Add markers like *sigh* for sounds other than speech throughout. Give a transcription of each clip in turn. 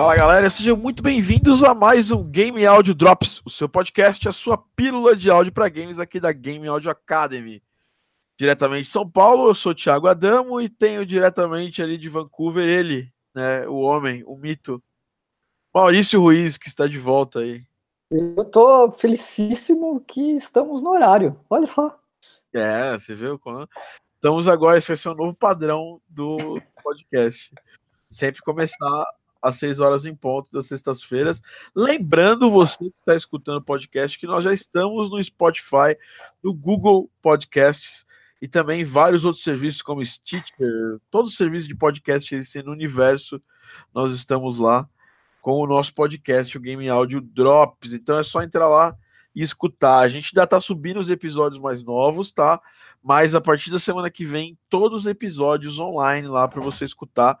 Fala galera, sejam muito bem-vindos a mais um Game Audio Drops, o seu podcast, a sua pílula de áudio para games aqui da Game Audio Academy. Diretamente de São Paulo, eu sou o Thiago Adamo e tenho diretamente ali de Vancouver ele, né, o homem, o mito, Maurício Ruiz, que está de volta aí. Eu tô felicíssimo que estamos no horário, olha só. É, você viu? Estamos agora, esse vai ser o novo padrão do podcast. Sempre começar às 6 horas em ponto das sextas-feiras. Lembrando você que está escutando o podcast que nós já estamos no Spotify, no Google Podcasts e também vários outros serviços como Stitcher, todos os serviços de podcast existem no universo, nós estamos lá com o nosso podcast, o Game Audio Drops. Então é só entrar lá e escutar. A gente ainda tá subindo os episódios mais novos, tá? Mas a partir da semana que vem, todos os episódios online lá para você escutar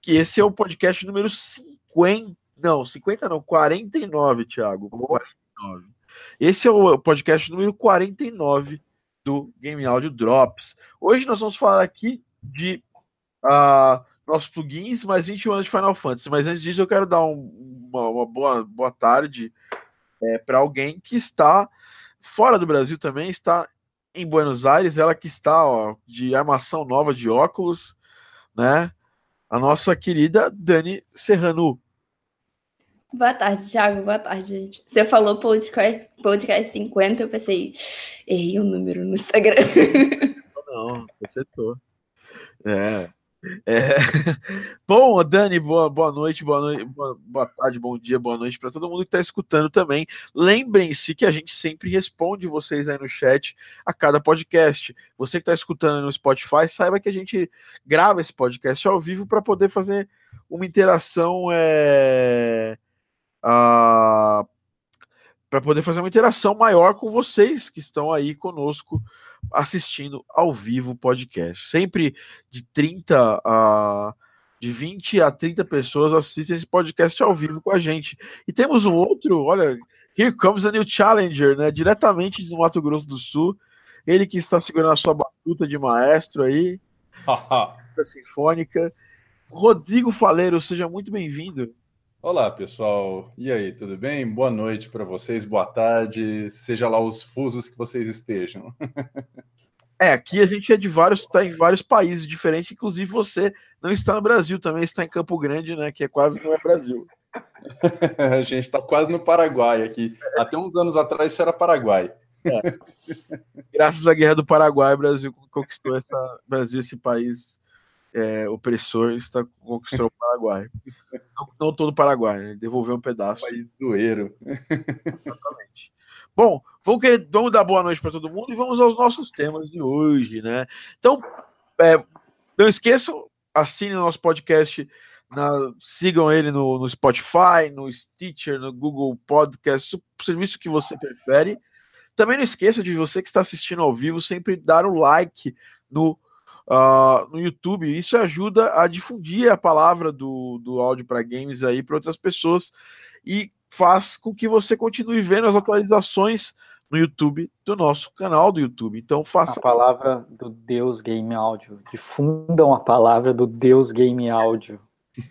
que esse é o podcast número 50. Não, 50 não, 49, Thiago. 49. Esse é o podcast número 49 do Game Audio Drops. Hoje nós vamos falar aqui de uh, nossos plugins, mais 21 anos de Final Fantasy. Mas antes disso, eu quero dar um, uma, uma, boa, boa tarde é, para alguém que está fora do Brasil também, está em Buenos Aires, ela que está ó, de armação nova de óculos, né? A nossa querida Dani Serrano. Boa tarde, Thiago. Boa tarde, gente. Você falou podcast, podcast 50, eu pensei, errei o um número no Instagram. Não, acertou. É. É... *laughs* Bom, Dani, boa, boa noite, boa noite, boa, boa tarde, bom dia, boa noite para todo mundo que está escutando também. Lembrem-se que a gente sempre responde vocês aí no chat a cada podcast. Você que está escutando no Spotify, saiba que a gente grava esse podcast ao vivo para poder fazer uma interação é, para poder fazer uma interação maior com vocês que estão aí conosco assistindo ao vivo o podcast. Sempre de 30 a de 20 a 30 pessoas assistem esse podcast ao vivo com a gente. E temos um outro, olha, Here Comes a New Challenger, né? Diretamente do Mato Grosso do Sul. Ele que está segurando a sua batuta de maestro aí, *laughs* da Sinfônica. Rodrigo Faleiro, seja muito bem-vindo. Olá, pessoal. E aí, tudo bem? Boa noite para vocês, boa tarde, seja lá os fusos que vocês estejam. *laughs* É, aqui a gente é de vários, está em vários países diferentes, inclusive você não está no Brasil, também está em Campo Grande, né? Que é quase não é Brasil. *laughs* a gente está quase no Paraguai aqui. Até uns anos atrás isso era Paraguai. É. Graças à Guerra do Paraguai, o Brasil conquistou essa Brasil, esse país é, opressor está conquistou o Paraguai. Não, não, todo o Paraguai, né? devolveu um pedaço. País zoeiro. Exatamente. Bom, vamos, querer, vamos dar boa noite para todo mundo e vamos aos nossos temas de hoje, né? Então, é, não esqueçam, assinem o nosso podcast, na, sigam ele no, no, Spotify, no Stitcher, no Google Podcast, o serviço que você prefere. Também não esqueça de você que está assistindo ao vivo, sempre dar o like no uh, no YouTube. Isso ajuda a difundir a palavra do, do áudio para games aí para outras pessoas e faz com que você continue vendo as atualizações no YouTube do nosso canal do YouTube. Então faça a palavra do Deus Game Áudio. Difundam a palavra do Deus Game Áudio. *laughs*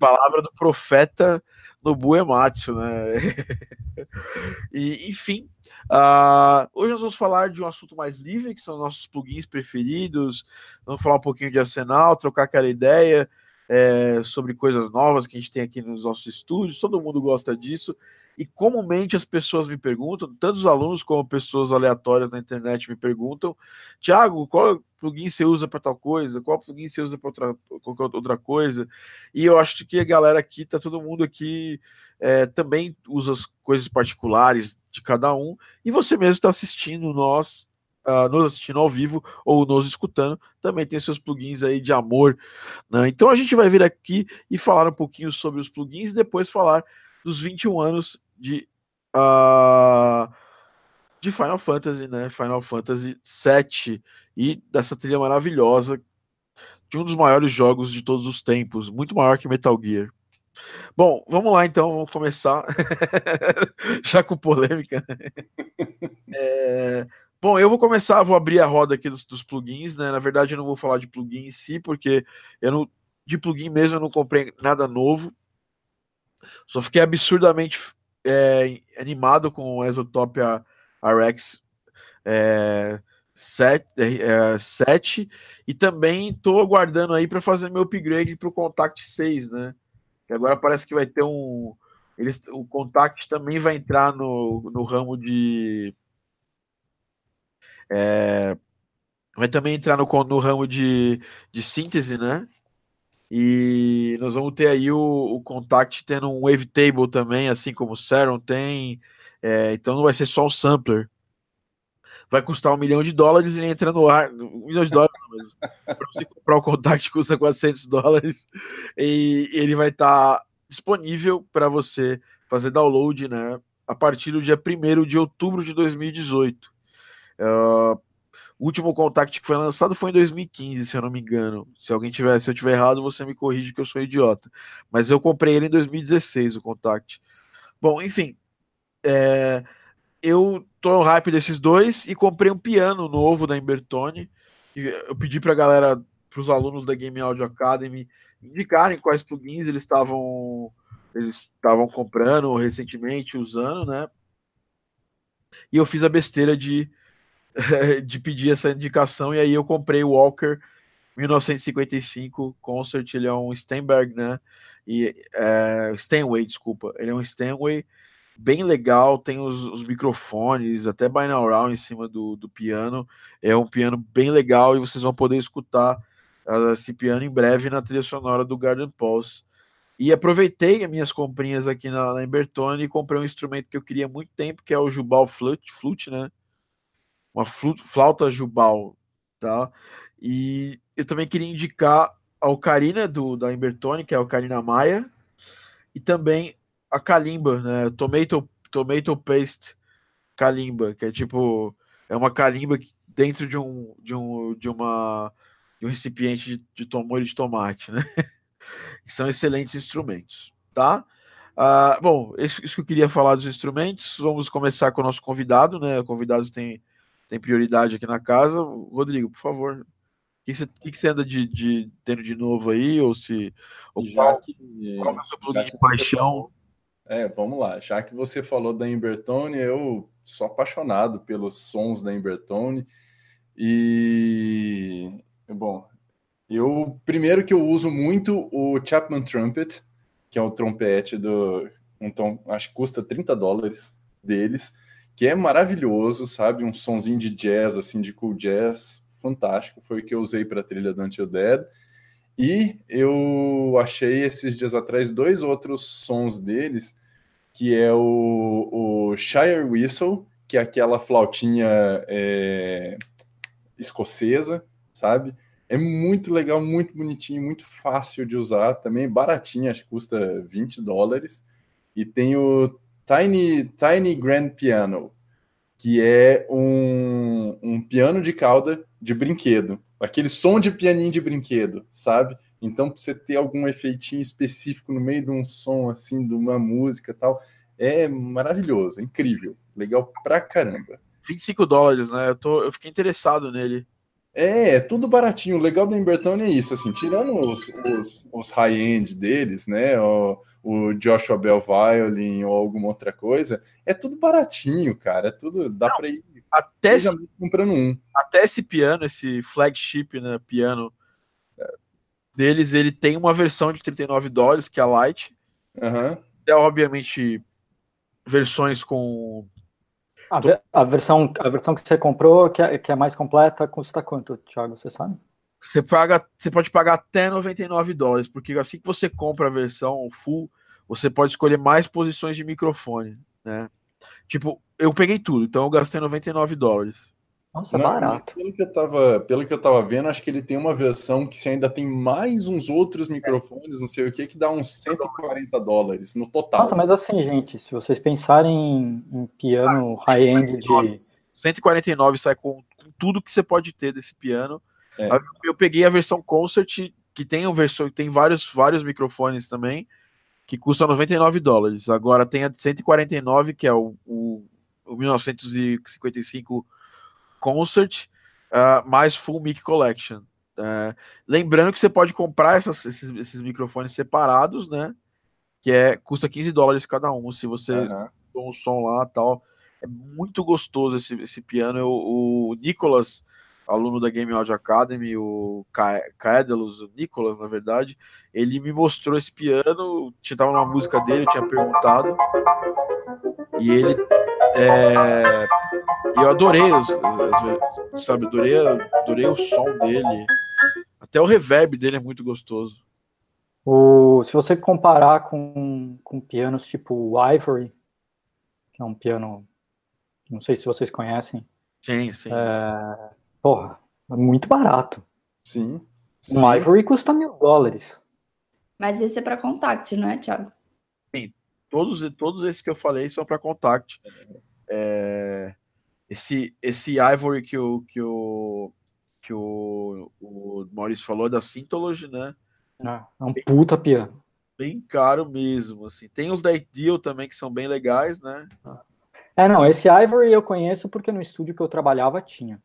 A palavra do profeta no Buematsu, né? *laughs* e, enfim, uh, hoje nós vamos falar de um assunto mais livre, que são nossos plugins preferidos. Vamos falar um pouquinho de arsenal, trocar aquela ideia é, sobre coisas novas que a gente tem aqui nos nossos estúdios. Todo mundo gosta disso. E comumente as pessoas me perguntam, tanto os alunos como pessoas aleatórias na internet me perguntam, Tiago, qual plugin você usa para tal coisa? Qual plugin você usa para outra, qualquer outra coisa? E eu acho que a galera aqui, tá todo mundo aqui é, também usa as coisas particulares de cada um, e você mesmo está assistindo nós, uh, nos assistindo ao vivo ou nos escutando, também tem seus plugins aí de amor. Né? Então a gente vai vir aqui e falar um pouquinho sobre os plugins, e depois falar dos 21 anos de, uh, de Final Fantasy, né? Final Fantasy VII e dessa trilha maravilhosa de um dos maiores jogos de todos os tempos, muito maior que Metal Gear. Bom, vamos lá então, vamos começar *laughs* já com polêmica. *laughs* É... Bom, eu vou começar, vou abrir a roda aqui dos, dos, plugins, né? Na verdade, eu não vou falar de plugin em si, porque eu não, de plugin mesmo eu não comprei nada novo. Só fiquei absurdamente é, animado com o Exotopia RX é, 7, é, 7 e também estou aguardando aí para fazer meu upgrade para o Contact 6, né? Que agora parece que vai ter um. Eles, o Contact também vai entrar no, no ramo de. É, vai também entrar no, no ramo de, de síntese, né? E nós vamos ter aí o, o Contact tendo um wavetable também, assim como o Serum tem. É, então não vai ser só um sampler. Vai custar um milhão de dólares e entra no ar. Um milhão de dólares, para você comprar o Contact *laughs* custa 400 dólares. E ele vai estar tá disponível para você fazer download né, a partir do dia 1 de outubro de 2018. Uh, o último Contact que foi lançado foi em 2015, se eu não me engano. Se alguém tiver, se eu tiver errado, você me corrige que eu sou idiota. Mas eu comprei ele em 2016, o Contact. Bom, enfim, é, eu tô no hype desses dois e comprei um piano novo da Embertone. Eu pedi para a galera, para os alunos da Game Audio Academy, indicarem quais plugins eles estavam eles estavam comprando recentemente, usando, né? E eu fiz a besteira de *laughs* de pedir essa indicação, e aí eu comprei o Walker 1955 Concert, ele é um Steinberg, né? E é, Steinway, desculpa, ele é um Steinway bem legal, tem os, os microfones, até binaural em cima do, do piano. É um piano bem legal e vocês vão poder escutar uh, esse piano em breve na trilha sonora do Garden Pulse. E aproveitei as minhas comprinhas aqui na, na Embertone e comprei um instrumento que eu queria há muito tempo, que é o Jubal Flute, Flute né? Uma flauta jubal, tá? E eu também queria indicar a ocarina do, da Embertone, que é a ocarina Maia, e também a kalimba, né? Tomato, tomato paste kalimba, que é tipo é uma kalimba dentro de um de um de uma de um recipiente de, de molho de tomate, né? *laughs* São excelentes instrumentos, tá? Uh, bom, isso, isso, que eu queria falar dos instrumentos. Vamos começar com o nosso convidado, né? O convidado tem tem prioridade aqui na casa. Rodrigo, por favor. O que você, que você anda de, de, tendo de novo aí? Ou se. Ou qual, que, qual é o seu plugin de paixão? Falou, é, vamos lá. Já que você falou da Embertone, eu sou apaixonado pelos sons da Embertone. E. Bom, eu. Primeiro que eu uso muito o Chapman Trumpet, que é o trompete do. Então, acho que custa 30 dólares deles que é maravilhoso, sabe? Um sonzinho de jazz, assim, de cool jazz, fantástico. Foi o que eu usei para a trilha do Until Dead. E eu achei esses dias atrás dois outros sons deles, que é o, o Shire Whistle, que é aquela flautinha é, escocesa, sabe? É muito legal, muito bonitinho, muito fácil de usar, também baratinho, acho que custa 20 dólares. E tem o Tiny, Tiny Grand Piano, que é um, um piano de cauda de brinquedo. Aquele som de pianinho de brinquedo, sabe? Então, para você ter algum efeitinho específico no meio de um som, assim, de uma música tal, é maravilhoso, é incrível. Legal pra caramba. 25 dólares, né? Eu, tô, eu fiquei interessado nele. É, é tudo baratinho. O legal da Embertone é isso, assim, tirando os, os, os high-end deles, né? O, o Joshua Bell Violin ou alguma outra coisa, é tudo baratinho, cara. É tudo. Dá para ir até esse, comprando um. Até esse piano, esse flagship, né? Piano é, deles, ele tem uma versão de 39 dólares, que é a Light. Uhum. É, obviamente, versões com a, a, versão, a versão que você comprou, que é, que é mais completa, custa quanto, Thiago? Você sabe? Você paga, você pode pagar até 99 dólares, porque assim que você compra a versão full, você pode escolher mais posições de microfone, né? Tipo, eu peguei tudo, então eu gastei 99 dólares. Nossa, Não, barato. Pelo que, eu tava, pelo que eu tava vendo, acho que ele tem uma versão que você ainda tem mais uns outros microfones, não sei o que, que dá uns 140 dólares no total. Nossa, mas assim, gente, se vocês pensarem em piano ah, high-end de. 149 sai com, com, tudo que você pode ter desse piano. É. Eu peguei a versão Concert, que tem, um versão, tem vários, vários microfones também, que custa 99 dólares. Agora tem a 149, que é o, o, o 1955 Concert uh, mais Full Mic Collection. Uh, lembrando que você pode comprar essas, esses, esses, microfones separados, né? que é custa 15 dólares cada um. Se você põe um som lá tal. É muito gostoso esse, esse piano. Eu- o Nicolas, aluno da Game Audio Academy, o Ca- Caedalus, o Nicolas, na verdade, ele me mostrou esse piano. Tinha tava numa música dele, eu tinha perguntado. E ele. é, eu adorei, sabe, adorei, adorei o som dele. Até o reverb dele é muito gostoso. O, se você comparar com, com pianos tipo Ivory, que é um piano, não sei se vocês conhecem, Sim, sim. é, porra, é muito barato. Sim. Um Sim. Ivory custa mil dólares. Mas esse é para contact, não é, Thiago? todos, todos esses que eu falei são para contact. É, esse, esse Ivory que o, que o, que o, o Maurício falou é da Syntology, né? né? É um puta piano. Bem caro mesmo, assim. Tem os da Ideal também que são bem legais, né? É, não, esse Ivory eu conheço porque no estúdio que eu trabalhava tinha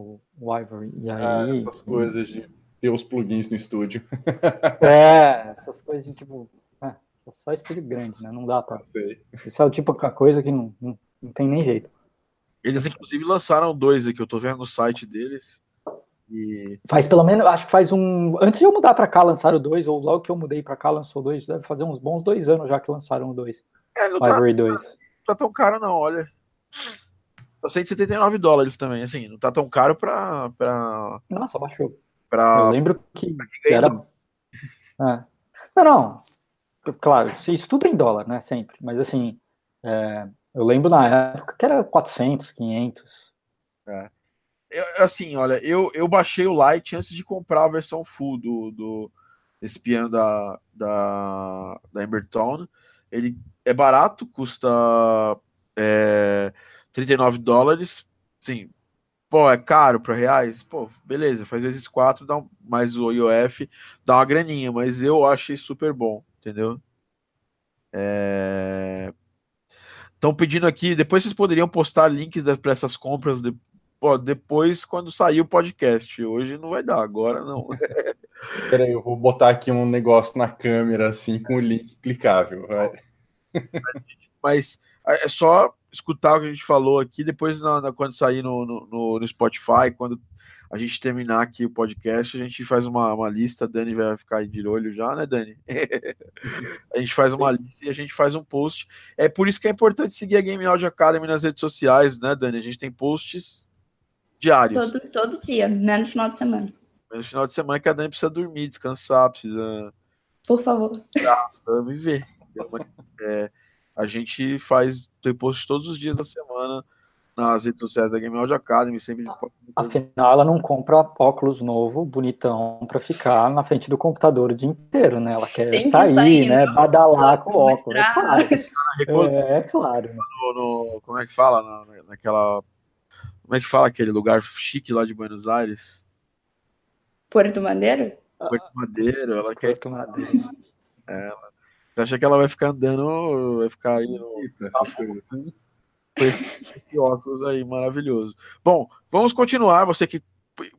o, o Ivory. E Ah, aí, essas coisas de ter os plugins no estúdio. *laughs* é, essas coisas de tipo, é, é só estúdio grande, né? Não dá pra. Sei. Isso é o tipo de coisa que não, não, não tem nem jeito. Eles, inclusive, lançaram dois aqui, eu tô vendo no site deles. E Faz pelo menos, acho que faz um. Antes de eu mudar pra cá, lançaram o 2, ou logo que eu mudei pra cá, lançou dois. Deve fazer uns bons dois anos já que lançaram o 2. é, não O tá, Ivory 2. não tá tão caro, não, olha. Tá 179 dólares também, assim, não tá tão caro pra. pra, Nossa, baixou. Eu pra lembro que era. É. Não, não. Claro, isso tudo é em dólar, né? Sempre. Mas assim, é, eu lembro na época que era 400, 500. Eu- assim, olha, eu, eu baixei o Lite antes de comprar a versão full do, do desse piano da, da, da Embertone. Ele é barato, custa é, 39 dólares. Sim, pô, é caro para reais? Pô, beleza, faz vezes 4, dá um, mais o IOF, dá uma graninha, mas eu achei super bom, entendeu? Estão pedindo aqui, depois vocês poderiam postar links para essas compras de- pô, depois quando sair o podcast. Hoje não vai dar, agora não. *laughs* Peraí, eu vou botar aqui um negócio na câmera, assim, com o link clicável. vai. Mas é só escutar o que a gente falou aqui, depois na, na- quando sair no, no, no- Spotify, quando a gente terminar aqui o podcast, a gente faz uma, uma lista, Dani vai ficar de olho já, né, Dani? *laughs* a gente faz uma lista e a gente faz um post. É por isso que é importante seguir a Game Audio Academy nas redes sociais, né, Dani? A gente tem posts diários. Todo, todo dia, menos final de semana. No final de semana que a Dani precisa dormir, descansar, precisa Por favor. *laughs* viver. entendeu? Mas, é, a gente faz tem post todos os dias da semana nas redes sociais da Game Audio Academy, sempre de Afinal, ela não compra óculos novo, bonitão, pra ficar na frente do computador o dia inteiro, né? Ela quer que sair, sair, né? Badalar com o óculos. É claro. É, é claro. no, no- como é que fala Na- naquela como é que fala aquele lugar chique lá de Buenos Aires? Porto Madeiro? Porto Madeiro, ela quer Porto Madeira. Você acha que ela vai ficar andando, vai ficar aí no, assim. com esse, esse óculos aí maravilhoso. Bom, vamos continuar. Você que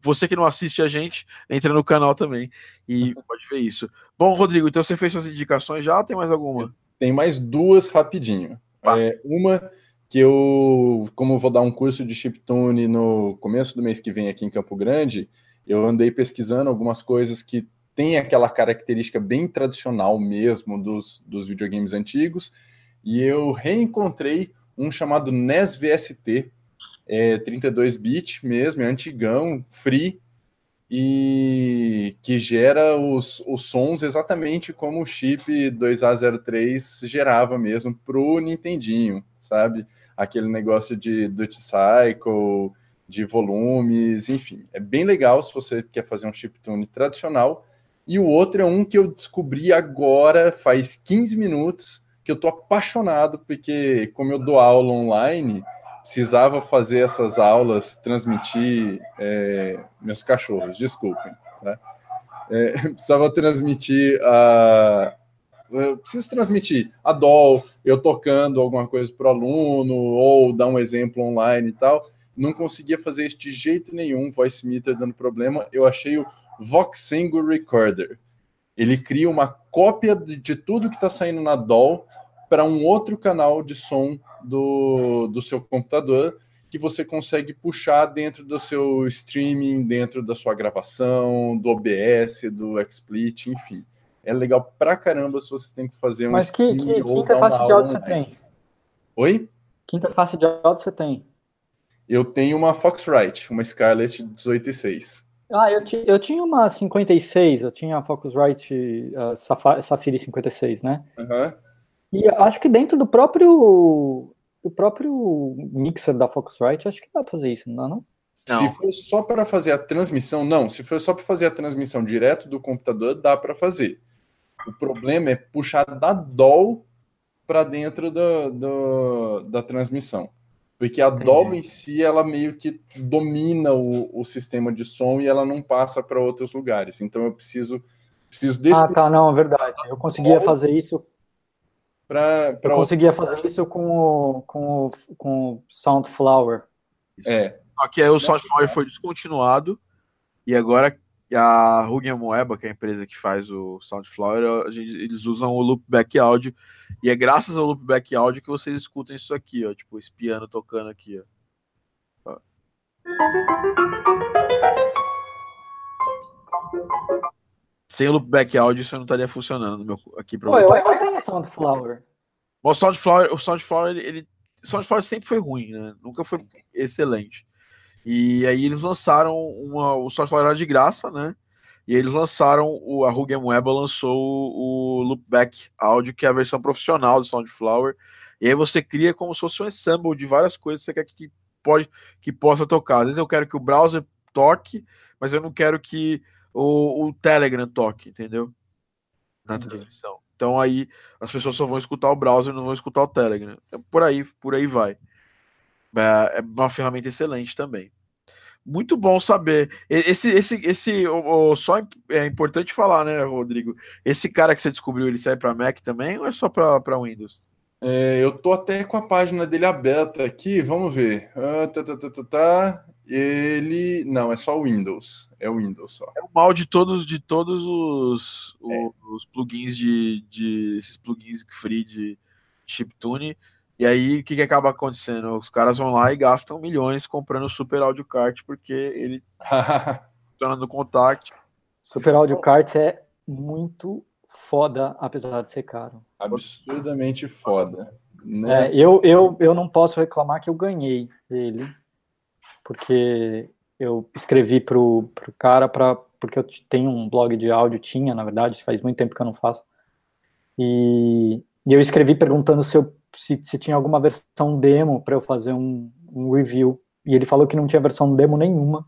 você que não assiste a gente, entra no canal também e *laughs* pode ver isso. Bom, Rodrigo, então você fez suas indicações já? Tem mais alguma? Tem mais duas rapidinho. É, uma que eu, como eu vou dar um curso de chiptune no começo do mês que vem aqui em Campo Grande, eu andei pesquisando algumas coisas que têm aquela característica bem tradicional mesmo dos, dos videogames antigos, e eu reencontrei um chamado NES VST, é 32-bit mesmo, é antigão, free, e que gera os, os sons exatamente como o chip 2A03 gerava mesmo pro Nintendinho, sabe? Aquele negócio de Dutch Cycle, de volumes, enfim. É bem legal se você quer fazer um chiptune tradicional. E o outro é um que eu descobri agora, faz 15 minutos, que eu tô apaixonado, porque como eu dou aula online, precisava fazer essas aulas, transmitir é, meus cachorros, desculpem, tá? É, *laughs* precisava transmitir a eu preciso transmitir a DOL, eu tocando alguma coisa para o aluno, ou dar um exemplo online e tal. Não conseguia fazer isso de jeito nenhum, voice meter dando problema. Eu achei o Voxengo Recorder. ele cria uma cópia de, tudo que está saindo na DAW para um outro canal de som do, do seu computador que você consegue puxar dentro do seu streaming, dentro da sua gravação, do OBS, do XSplit, enfim. É legal pra caramba se você tem que fazer um Mas que, que, que interface de áudio você tem? Oi? Que interface de áudio você tem? Eu tenho uma Foxrite, uma Scarlett 18.6. Ah, eu, eu tinha uma 56, eu tinha a Focusrite uh, Safari 56, né? Uhum. E acho que dentro do próprio o próprio mixer da Focusrite, acho que dá pra fazer isso, não dá não? não. Se for só para fazer a transmissão, não. Se for só para fazer a transmissão direto do computador, dá para fazer. O problema é puxar da DOL para dentro do, do, da transmissão. Porque a Entendi. DOL em si, ela meio que domina o, o sistema de som e ela não passa para outros lugares. Então eu preciso, preciso desse. Ah, tá, não, é verdade. Eu conseguia fazer isso Pra, pra eu conseguia fazer isso com o, com o, com o Soundflower. É. Aqui aí o Soundflower foi descontinuado e agora a Rugen Moeba, que é a empresa que faz o Soundflower, eles usam o Loopback Audio e é graças ao Loopback Audio que vocês escutam isso aqui, ó, tipo esse piano tocando aqui, ó. ó. Sem o loopback áudio, isso não estaria funcionando no meu, aqui para você. Eu tenho o Soundflower. O Soundflower, o Soundflower, ele, ele, o Soundflower sempre foi ruim, né? Nunca foi excelente. E aí eles lançaram uma, o Soundflower era de graça, né? E eles lançaram, o, a Rugen Web lançou o, o Loopback Audio, que é a versão profissional do Soundflower. E aí você cria como se fosse um ensemble de várias coisas que você quer que, pode, que possa tocar. Às vezes eu quero que o browser toque, mas eu não quero que o, o Telegram toque, entendeu? Na transmissão. Então aí as pessoas só vão escutar o browser, não vão escutar o Telegram. Então, por aí, por aí vai. É, é uma ferramenta excelente também. Muito bom saber. Esse, esse, esse, o, o, só é importante falar, né, Rodrigo? Esse cara que você descobriu, ele sai para Mac também ou é só para Windows? É, eu tô até com a página dele aberta aqui, vamos ver. Ah, tá, tá, tá, tá, tá. Ele. Não, é só o Windows. É o Windows só. É o mal de todos, de todos os, é. os plugins de, de. esses plugins free de chiptune. E aí, o que, que acaba acontecendo? Os caras vão lá e gastam milhões comprando o Super Audio Kart, porque ele *laughs* funciona no Contact. Super Audio Kart é muito foda, apesar de ser caro. Absurdamente foda. É, eu, eu, eu não posso reclamar que eu ganhei ele porque eu escrevi pro, pro cara para porque eu tenho um blog de áudio, tinha, na verdade, faz muito tempo que eu não faço. E, e eu escrevi perguntando se, eu, se, se tinha alguma versão demo para eu fazer um, um, review. E ele falou que não tinha versão demo nenhuma,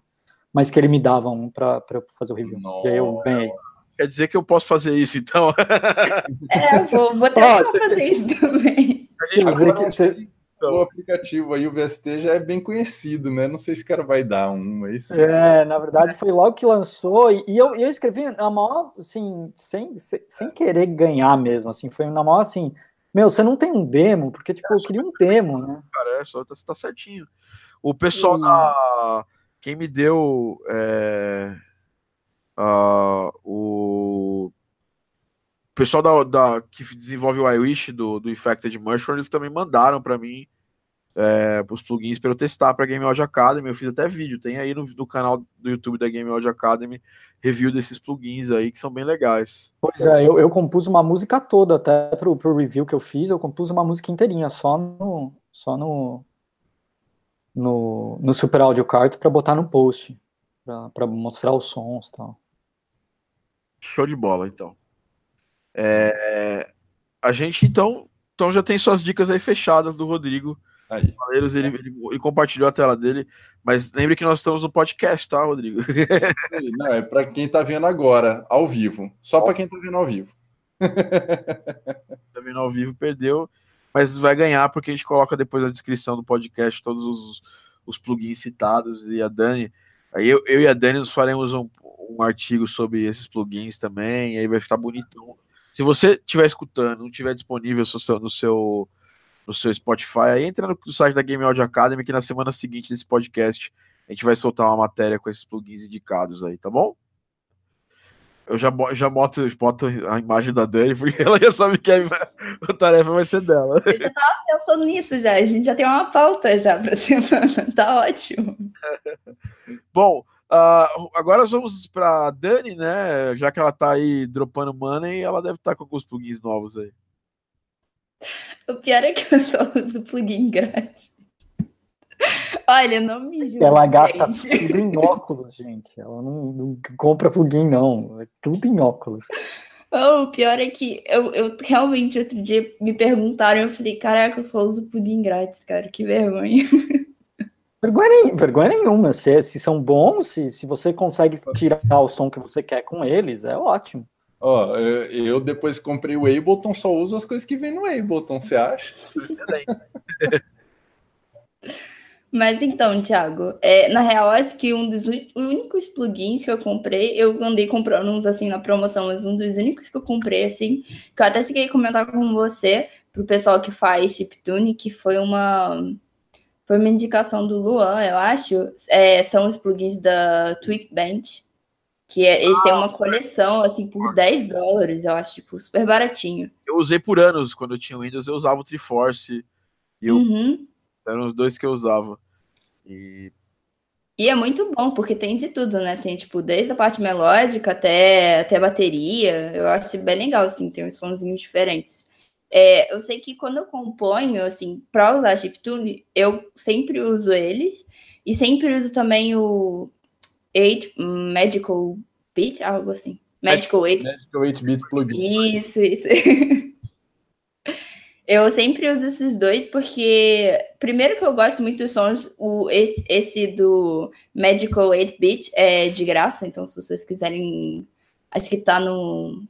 mas que ele me dava um para eu fazer o review. Nossa. E aí eu ganhei. Quer dizer que eu posso fazer isso, então? *laughs* É, vou, vou tentar fazer isso também. Agora, você, então. o aplicativo aí, o VST, já é bem conhecido, né? Não sei se o cara vai dar um, mas... É, na verdade foi logo que lançou, e, eu, eu escrevi na maior, assim, sem, sem querer ganhar mesmo, assim, foi na maior, assim, meu, você não tem um demo? Porque, tipo, é, eu queria um demo, né? Cara, é, só tá, tá certinho. O pessoal e... da... Quem me deu... É... O o pessoal da, da, que desenvolve o iWish do, do Infected Mushroom, eles também mandaram para mim é, os plugins para eu testar para Game Audio Academy. Eu fiz até vídeo, tem aí no, no, canal do YouTube da Game Audio Academy review desses plugins aí que são bem legais. Pois é, eu, eu compus uma música toda até pro, pro review que eu fiz, eu compus uma música inteirinha só no só no no, no Super Audio Cart para botar no post, para mostrar os sons, tal. Show de bola, então. É, a gente então, então já tem suas dicas aí fechadas do Rodrigo. Aí. Ele, ele, ele, compartilhou a tela dele, mas lembre que nós estamos no podcast, tá, Rodrigo? Não, é para quem tá vendo agora, ao vivo. Só para quem tá vendo ao vivo. *laughs* tá vendo ao vivo, perdeu, mas vai ganhar porque a gente coloca depois na descrição do podcast todos os, os plugins citados e a Dani. Aí eu, eu e a Dani nos faremos um, um artigo sobre esses plugins também, aí vai ficar bonitão se você estiver escutando, não estiver disponível no seu, no seu, no seu Spotify, aí entra no site da Game Audio Academy que na semana seguinte desse podcast a gente vai soltar uma matéria com esses plugins indicados aí, tá bom? eu já, já boto, boto a imagem da Dani, porque *laughs* ela já sabe que a, tarefa vai ser dela. Eu já tava pensando nisso já, a gente já tem uma pauta já pra *laughs* semana, tá ótimo. Bom, uh, agora vamos pra Dani, né? Já que ela tá aí dropando money, ela deve estar tá com alguns plugins novos aí. *laughs* O pior é que eu só uso plugin grátis. Olha, não me julgue, Ela gasta gente. tudo em óculos, gente. Ela não, não, compra plugin, não. É tudo em óculos. Oh, o pior é que eu, eu realmente outro dia me perguntaram, eu falei, caraca, eu só uso plugin grátis, cara, que vergonha. *laughs* Vergonha, vergonha nenhuma. Se, se são bons, se, se você consegue tirar o som que você quer com eles, é ótimo. Ó, oh, eu, eu, depois que comprei o Ableton, só uso as coisas que vem no Ableton, você acha? Excelente. *laughs* Mas então, Thiago, é, na real, acho que um dos únicos plugins que eu comprei, eu andei comprando uns assim na promoção, mas um dos únicos que eu comprei, assim, que eu até cheguei a comentar com você, pro pessoal que faz chiptune, que foi uma. Foi uma indicação do Luan, eu acho. É, são os plugins da Tweakbench, que é, eles ah, têm uma coleção, assim, por 10 dólares, eu acho, tipo, super baratinho. Eu usei por anos, quando eu tinha Windows, eu usava o Triforce. E eu, uhum. Eram os dois que eu usava. E... e é muito bom, porque tem de tudo, né? Tem, tipo, desde a parte melódica até, até a bateria. Eu acho bem legal, assim, tem uns sonzinhos diferentes. É, eu sei que quando eu componho, assim, para usar chiptune, eu sempre uso eles. E sempre uso também o 8 Medical Beat, algo assim. Medical 8. Medical 8 Beat Plugin. Isso, isso. *laughs* Eu sempre uso esses dois porque, primeiro que eu gosto muito dos sons, o, esse, esse do Magical 8-Bit é de graça, então se vocês quiserem, acho que tá no...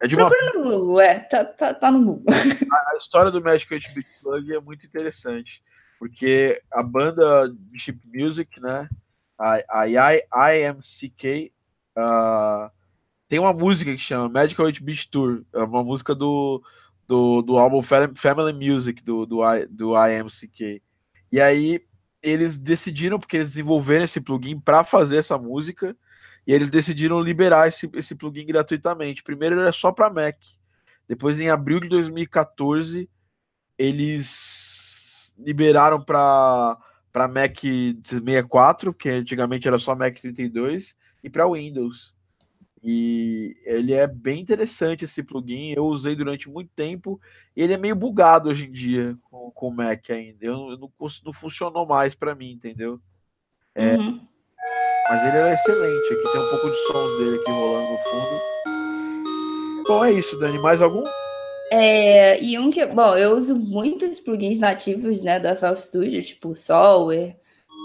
É de uma... Procura no Google, é, tá, tá, tá no Google. *laughs* A, a história do Magical 8-Bit Plug é muito interessante, porque a banda de chip music, né, a, a IMCK, uh, tem uma música que chama Magical 8-Bit Tour, é uma música do do, do álbum Family Music do, do, do IMCK. E aí eles decidiram, porque eles desenvolveram esse plugin para fazer essa música, e eles decidiram liberar esse, esse plugin gratuitamente. Primeiro era só para Mac. Depois, em abril de 2014, eles liberaram para Mac 64, que antigamente era só Mac 32, e para Windows. E ele é bem interessante esse plugin. Eu usei durante muito tempo. Ele é meio bugado hoje em dia com, com o Mac ainda. Eu, eu não, não funcionou mais para mim, entendeu? É, uhum. Mas ele é excelente. Aqui tem um pouco de som dele aqui rolando no fundo. Bom, é isso, Dani. Mais algum? É, e um que, bom, eu uso muitos plugins nativos, né, da FL Studio, tipo o Solver,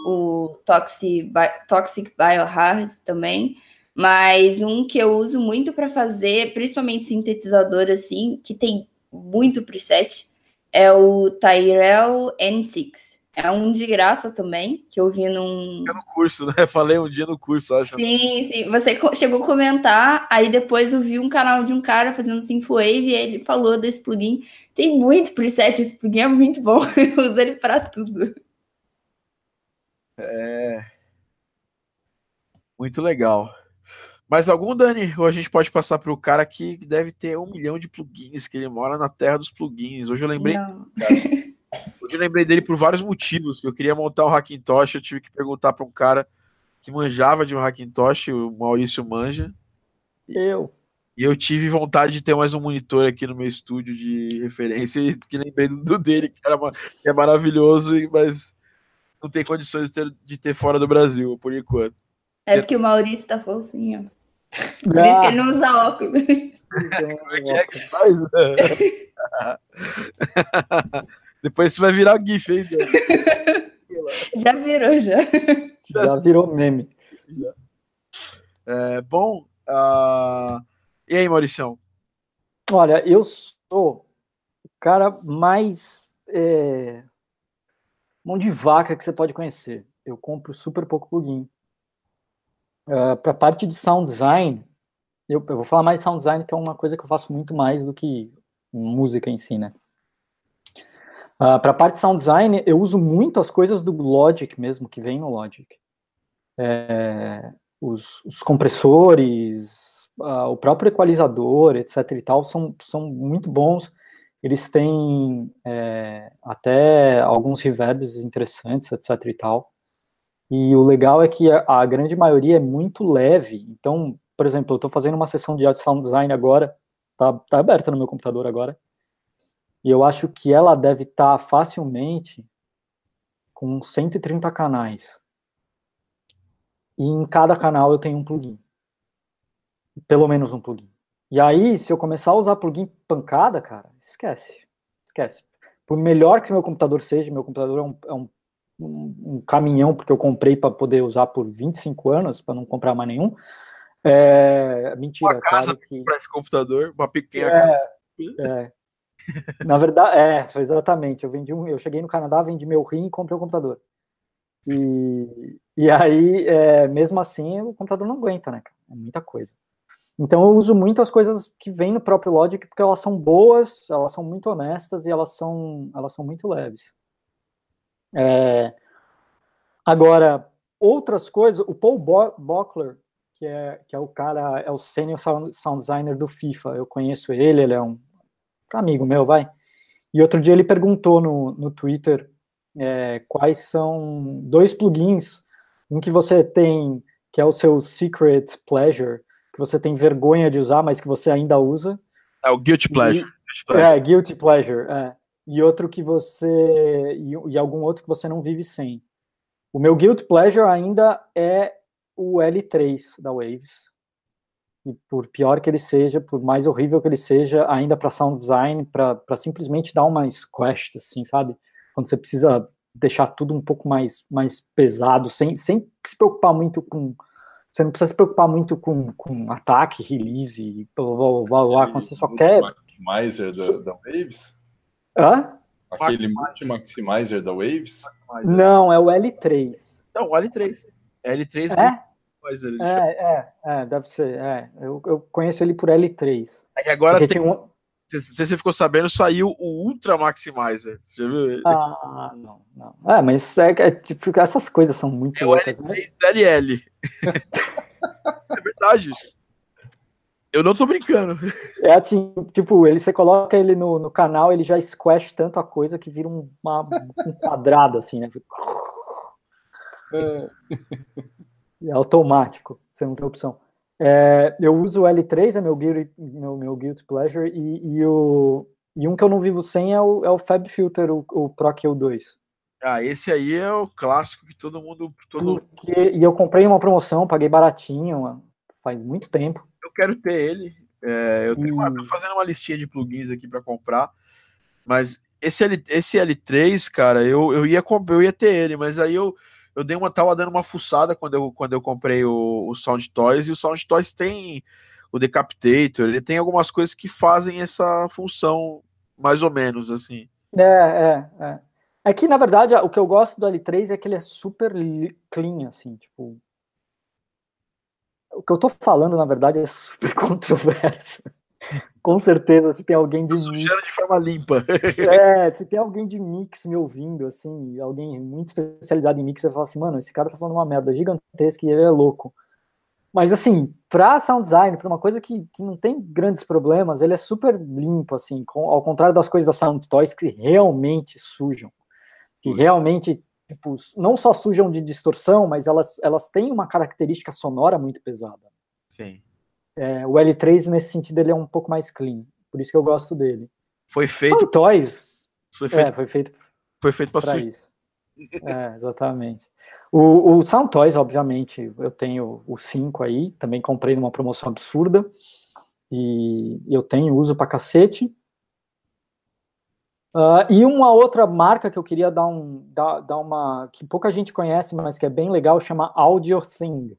o Toxic, Toxic Biohard também. Mas um que eu uso muito para fazer, principalmente sintetizador assim, que tem muito preset, é o Tyrell N6. É um de graça também, que eu vi num. É no curso, né? *laughs* Falei um dia no curso, acho. Sim, sim. Você chegou a comentar, aí depois eu vi um canal de um cara fazendo Synthwave e ele falou desse plugin. Tem muito preset, esse plugin é muito bom. *laughs* Eu uso ele para tudo. É. Muito legal. Mais algum, Dani? Ou a gente pode passar para o cara que deve ter um milhão de plugins, que ele mora na terra dos plugins. Hoje eu lembrei. *laughs* Hoje eu lembrei dele por vários motivos. Eu queria montar um Hackintosh, eu tive que perguntar para um cara que manjava de um Hackintosh, o Maurício Manja. Eu. E eu tive vontade de ter mais um monitor aqui no meu estúdio de referência, e que lembrei do dele, que, era, que é maravilhoso, mas não tem condições de ter, de ter fora do Brasil, por enquanto. É porque o Maurício tá sozinho. Por ah. isso que ele não usa óculos. Como é que é que faz? *laughs* Depois você vai virar GIF, hein? *laughs* Já virou, já. Já virou meme. É, bom, uh... e aí, Mauricião? Olha, eu sou o cara mais é... mão de vaca que você pode conhecer. Eu compro super pouco plugin. Uh, ah, para a parte de sound design, eu, eu, vou falar mais de sound design, que é uma coisa que eu faço muito mais do que música em si, né? Uh, ah, para a parte de sound design, eu uso muito as coisas do Logic mesmo, que vem no Logic. É, os, os, compressores, uh, o próprio equalizador, etc e tal, são, são muito bons. Eles têm é, até alguns reverbs interessantes, etc e tal. E o legal é que a, a grande maioria é muito leve. Então, por exemplo, eu estou fazendo uma sessão de sound design agora, tá, tá aberta no meu computador agora, e eu acho que ela deve estar tá facilmente com 130 canais. E em cada canal eu tenho um plugin. Pelo menos um plugin. E aí, se eu começar a usar plugin pancada, cara, esquece. Esquece. Por melhor que meu computador seja, meu computador é um, é um, um, caminhão, porque eu comprei para poder usar por 25 anos, para não comprar mais nenhum. É, mentira. Uma casa claro que... para esse computador, uma pequena. É, é. *laughs* Na verdade, é, exatamente. Eu vendi um, eu cheguei no Canadá, vendi meu rim e comprei o um computador. E, e aí, é, mesmo assim, o computador não aguenta, né? É muita coisa. Então eu uso muitas coisas que vêm no próprio Logic porque elas são boas, elas são muito honestas e elas são, elas são muito leves. É, agora, outras coisas, o Paul Bockler, que é, que é o cara, é o senior sound designer do FIFA, eu conheço ele, ele é um amigo meu, vai. E outro dia ele perguntou no, no Twitter é, quais são dois plugins, um que você tem, que é o seu secret pleasure, que você tem vergonha de usar, mas que você ainda usa. É o guilty pleasure. E, pleasure. É, guilty pleasure, é. E outro que você. E, e algum outro que você não vive sem. O meu guilty pleasure ainda é o L3 da Waves. E por pior que ele seja, por mais horrível que ele seja, ainda para sound design, para simplesmente dar uma squash, assim, sabe? Quando você precisa deixar tudo um pouco mais, mais pesado, sem, sem se preocupar muito com você não precisa se preocupar muito com, com ataque, release, blá blá blá blá, quando você só quer. Maximizer da, da Waves? Hã? Aquele Maximizer da Waves? Não, é o L3. Não, o L3. L3 é? É, é, é, deve ser. É. Eu, eu conheço ele por L3. É agora tem, um... Se você ficou sabendo, saiu o Ultra Maximizer. Você já viu ele? Ah, não, não. É, mas é, é, tipo, essas coisas são muito é loucas, né? LL. *laughs* é verdade. Eu não tô brincando. É assim, tipo, ele, você coloca ele no, no canal, ele já squash tanto a coisa que vira um, uma, um quadrado, assim, né? *laughs* É. é automático, você não tem opção. É, eu uso o L3, é meu guilty, meu, meu guilty pleasure, e, e, o, e um que eu não vivo sem é o, é o Fab Filter, o, o Pro Q2. Ah, esse aí é o clássico que todo mundo. Todo... Porque, e eu comprei uma promoção, paguei baratinho, faz muito tempo. Eu quero ter ele. É, eu tenho uma, tô fazendo uma listinha de plugins aqui para comprar, mas esse, L, esse L3, cara, eu, eu, ia, eu ia ter ele, mas aí eu eu dei uma tava dando uma fuçada quando eu, quando eu comprei o, o Sound Toys, e o Sound Toys tem o Decapitator, ele tem algumas coisas que fazem essa função mais ou menos assim. É, é, é. É que, na verdade, o que eu gosto do L3 é que ele é super clean, assim, tipo. O que eu tô falando, na verdade, é super *laughs* controverso. Com certeza, se tem alguém de mix, de forma limpa. *laughs* é, se tem alguém de mix me ouvindo, assim, alguém muito especializado em mix, vai falar assim, mano, esse cara tá falando uma merda gigantesca e ele é louco. Mas, assim, pra sound design, pra uma coisa que, que não tem grandes problemas, ele é super limpo, assim, com, ao contrário das coisas da Sound Toys que realmente sujam. Que realmente, tipo, não só sujam de distorção, mas elas, elas têm uma característica sonora muito pesada. Sim. É, o L3, nesse sentido, ele é um pouco mais clean. Por isso que eu gosto dele. Foi feito. São toys. Foi feito. É, foi feito. Foi feito para isso. É, exatamente. O, o Sound Toys, obviamente, eu tenho o 5 aí, também comprei numa promoção absurda. E eu tenho, uso para cacete. Uh, e uma outra marca que eu queria dar, um, dar, dar uma. que pouca gente conhece, mas que é bem legal, chama Audio Thing.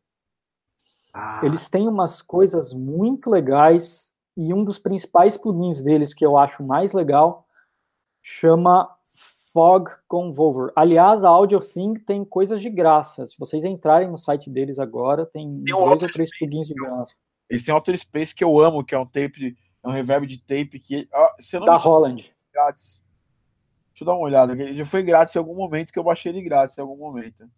Ah. Eles têm umas coisas muito legais e um dos principais plugins deles que eu acho mais legal chama Fog Convolver. Aliás, a AudioThing tem coisas de graça. Se vocês entrarem no site deles agora, tem, tem dois ou três plugins de graça. Eles têm Outer Space que eu amo, que é um tape, é um reverb de tape que ah, da Holland. Grátis. Deixa eu dar uma olhada. Ele já foi grátis em algum momento que eu baixei ele grátis em algum momento.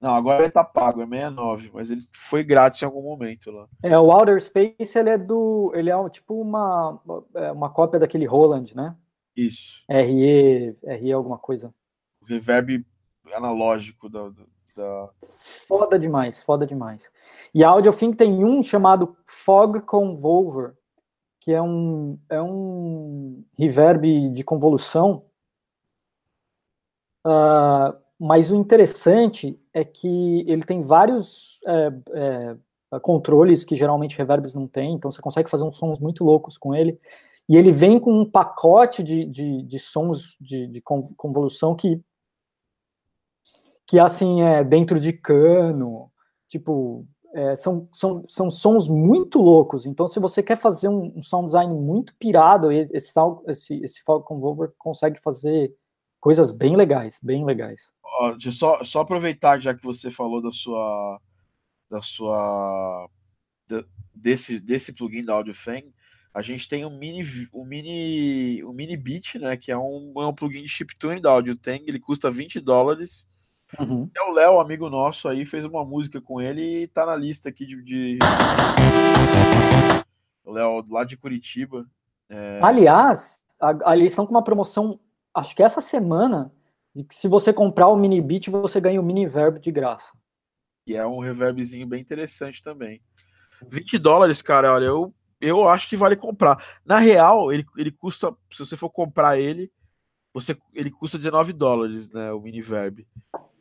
Não, agora ele tá pago, é 69, mas ele foi grátis em algum momento lá. É, o Outer Space, ele é do. Ele é tipo uma, é, uma cópia daquele Roland, né? Isso. RE, RE alguma coisa. O reverb analógico da, da. Foda demais, foda demais. E a Audiofink tem um chamado Fog Convolver, que é um, é um reverb de convolução. Uh, mas o interessante é que ele tem vários é, é, controles que geralmente reverbs não tem, então você consegue fazer uns sons muito loucos com ele. E ele vem com um pacote de, de, de sons de, de convolução que, que assim é dentro de cano, tipo é, são, são, são sons muito loucos. Então, se você quer fazer um, um sound design muito pirado, esse, esse, esse Fog Convolver consegue fazer coisas bem legais, bem legais. Ó, deixa eu só, só aproveitar, já que você falou da sua. da sua. desse, desse plugin da AudioFan, a gente tem um mini, um mini, um mini beat, né? Que é um, é um plugin de chiptune da AudioTang, ele custa 20 dólares. Uhum. É o Léo, amigo nosso aí, fez uma música com ele e tá na lista aqui de. de... O Léo, lá de Curitiba. É... Aliás, a, a, eles estão com uma promoção, acho que essa semana, de que se você comprar o mini beat, você ganha o mini verb de graça. E é um reverbzinho bem interessante também. 20 dólares, cara, olha, eu, eu acho que vale comprar. Na real, ele, ele custa, se você for comprar ele, você, ele custa 19 dólares, né, o mini verb.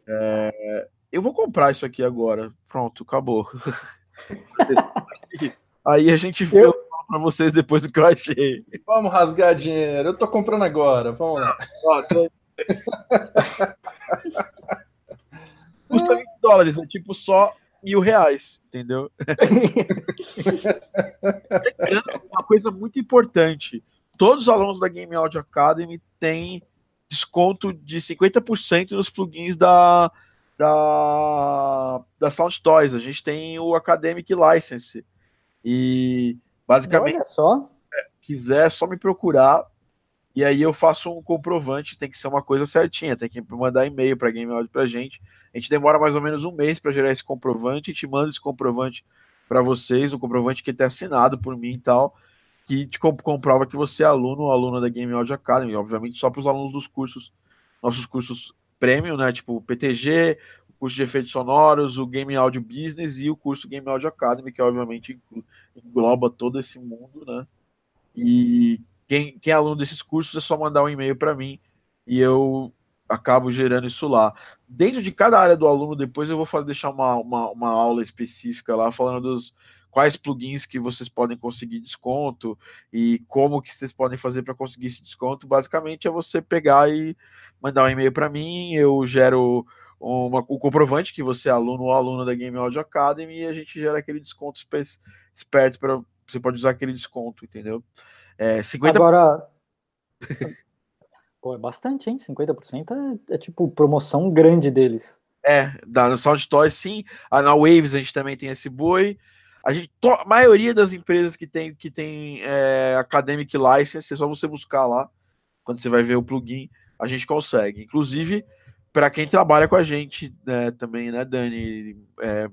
É, eu vou comprar isso aqui agora. Pronto, acabou. *laughs* Aí a gente vê eu... para vocês depois do que eu achei. Vamos rasgar dinheiro. Eu tô comprando agora. Vamos lá. *laughs* Custa 20 dólares, é tipo só mil reais, entendeu? *laughs* Uma coisa muito importante: todos os alunos da Game Audio Academy têm desconto de 50% nos plugins da, da, da Sound Toys. A gente tem o Academic License. E basicamente, Olha só. É, quiser, é só me procurar. E aí eu faço um comprovante, tem que ser uma coisa certinha, tem que mandar e-mail para Game Audio pra gente. A gente demora mais ou menos um mês para gerar esse comprovante, a gente manda esse comprovante para vocês, um comprovante que está assinado por mim e tal que te comprova que você é aluno ou aluna da Game Audio Academy, obviamente só para os alunos dos cursos, nossos cursos premium, né, tipo o PTG, o curso de efeitos sonoros, o Game Audio Business e o curso Game Audio Academy, que obviamente engloba todo esse mundo, né, e quem, quem é aluno desses cursos é só mandar um e-mail para mim e eu acabo gerando isso lá. Dentro de cada área do aluno, depois eu vou fazer, deixar uma, uma, uma aula específica lá, falando dos, quais plugins que vocês podem conseguir desconto e como que vocês podem fazer para conseguir esse desconto. Basicamente é você pegar e mandar um e-mail para mim, eu gero uma, o comprovante que você é aluno ou aluna da Game Audio Academy e a gente gera aquele desconto esperto para você pode usar aquele desconto, entendeu? É, 50... Agora, *laughs* Pô, é bastante, hein? 50% é, é tipo promoção grande deles. É, da Sound Toys sim. Ah, na Waves a gente também tem esse boi. A, gente, a maioria das empresas que tem, que tem é, Academic License, é só você buscar lá, quando você vai ver o plugin, a gente consegue. Inclusive, para quem trabalha com a gente né, também, né, Dani? É,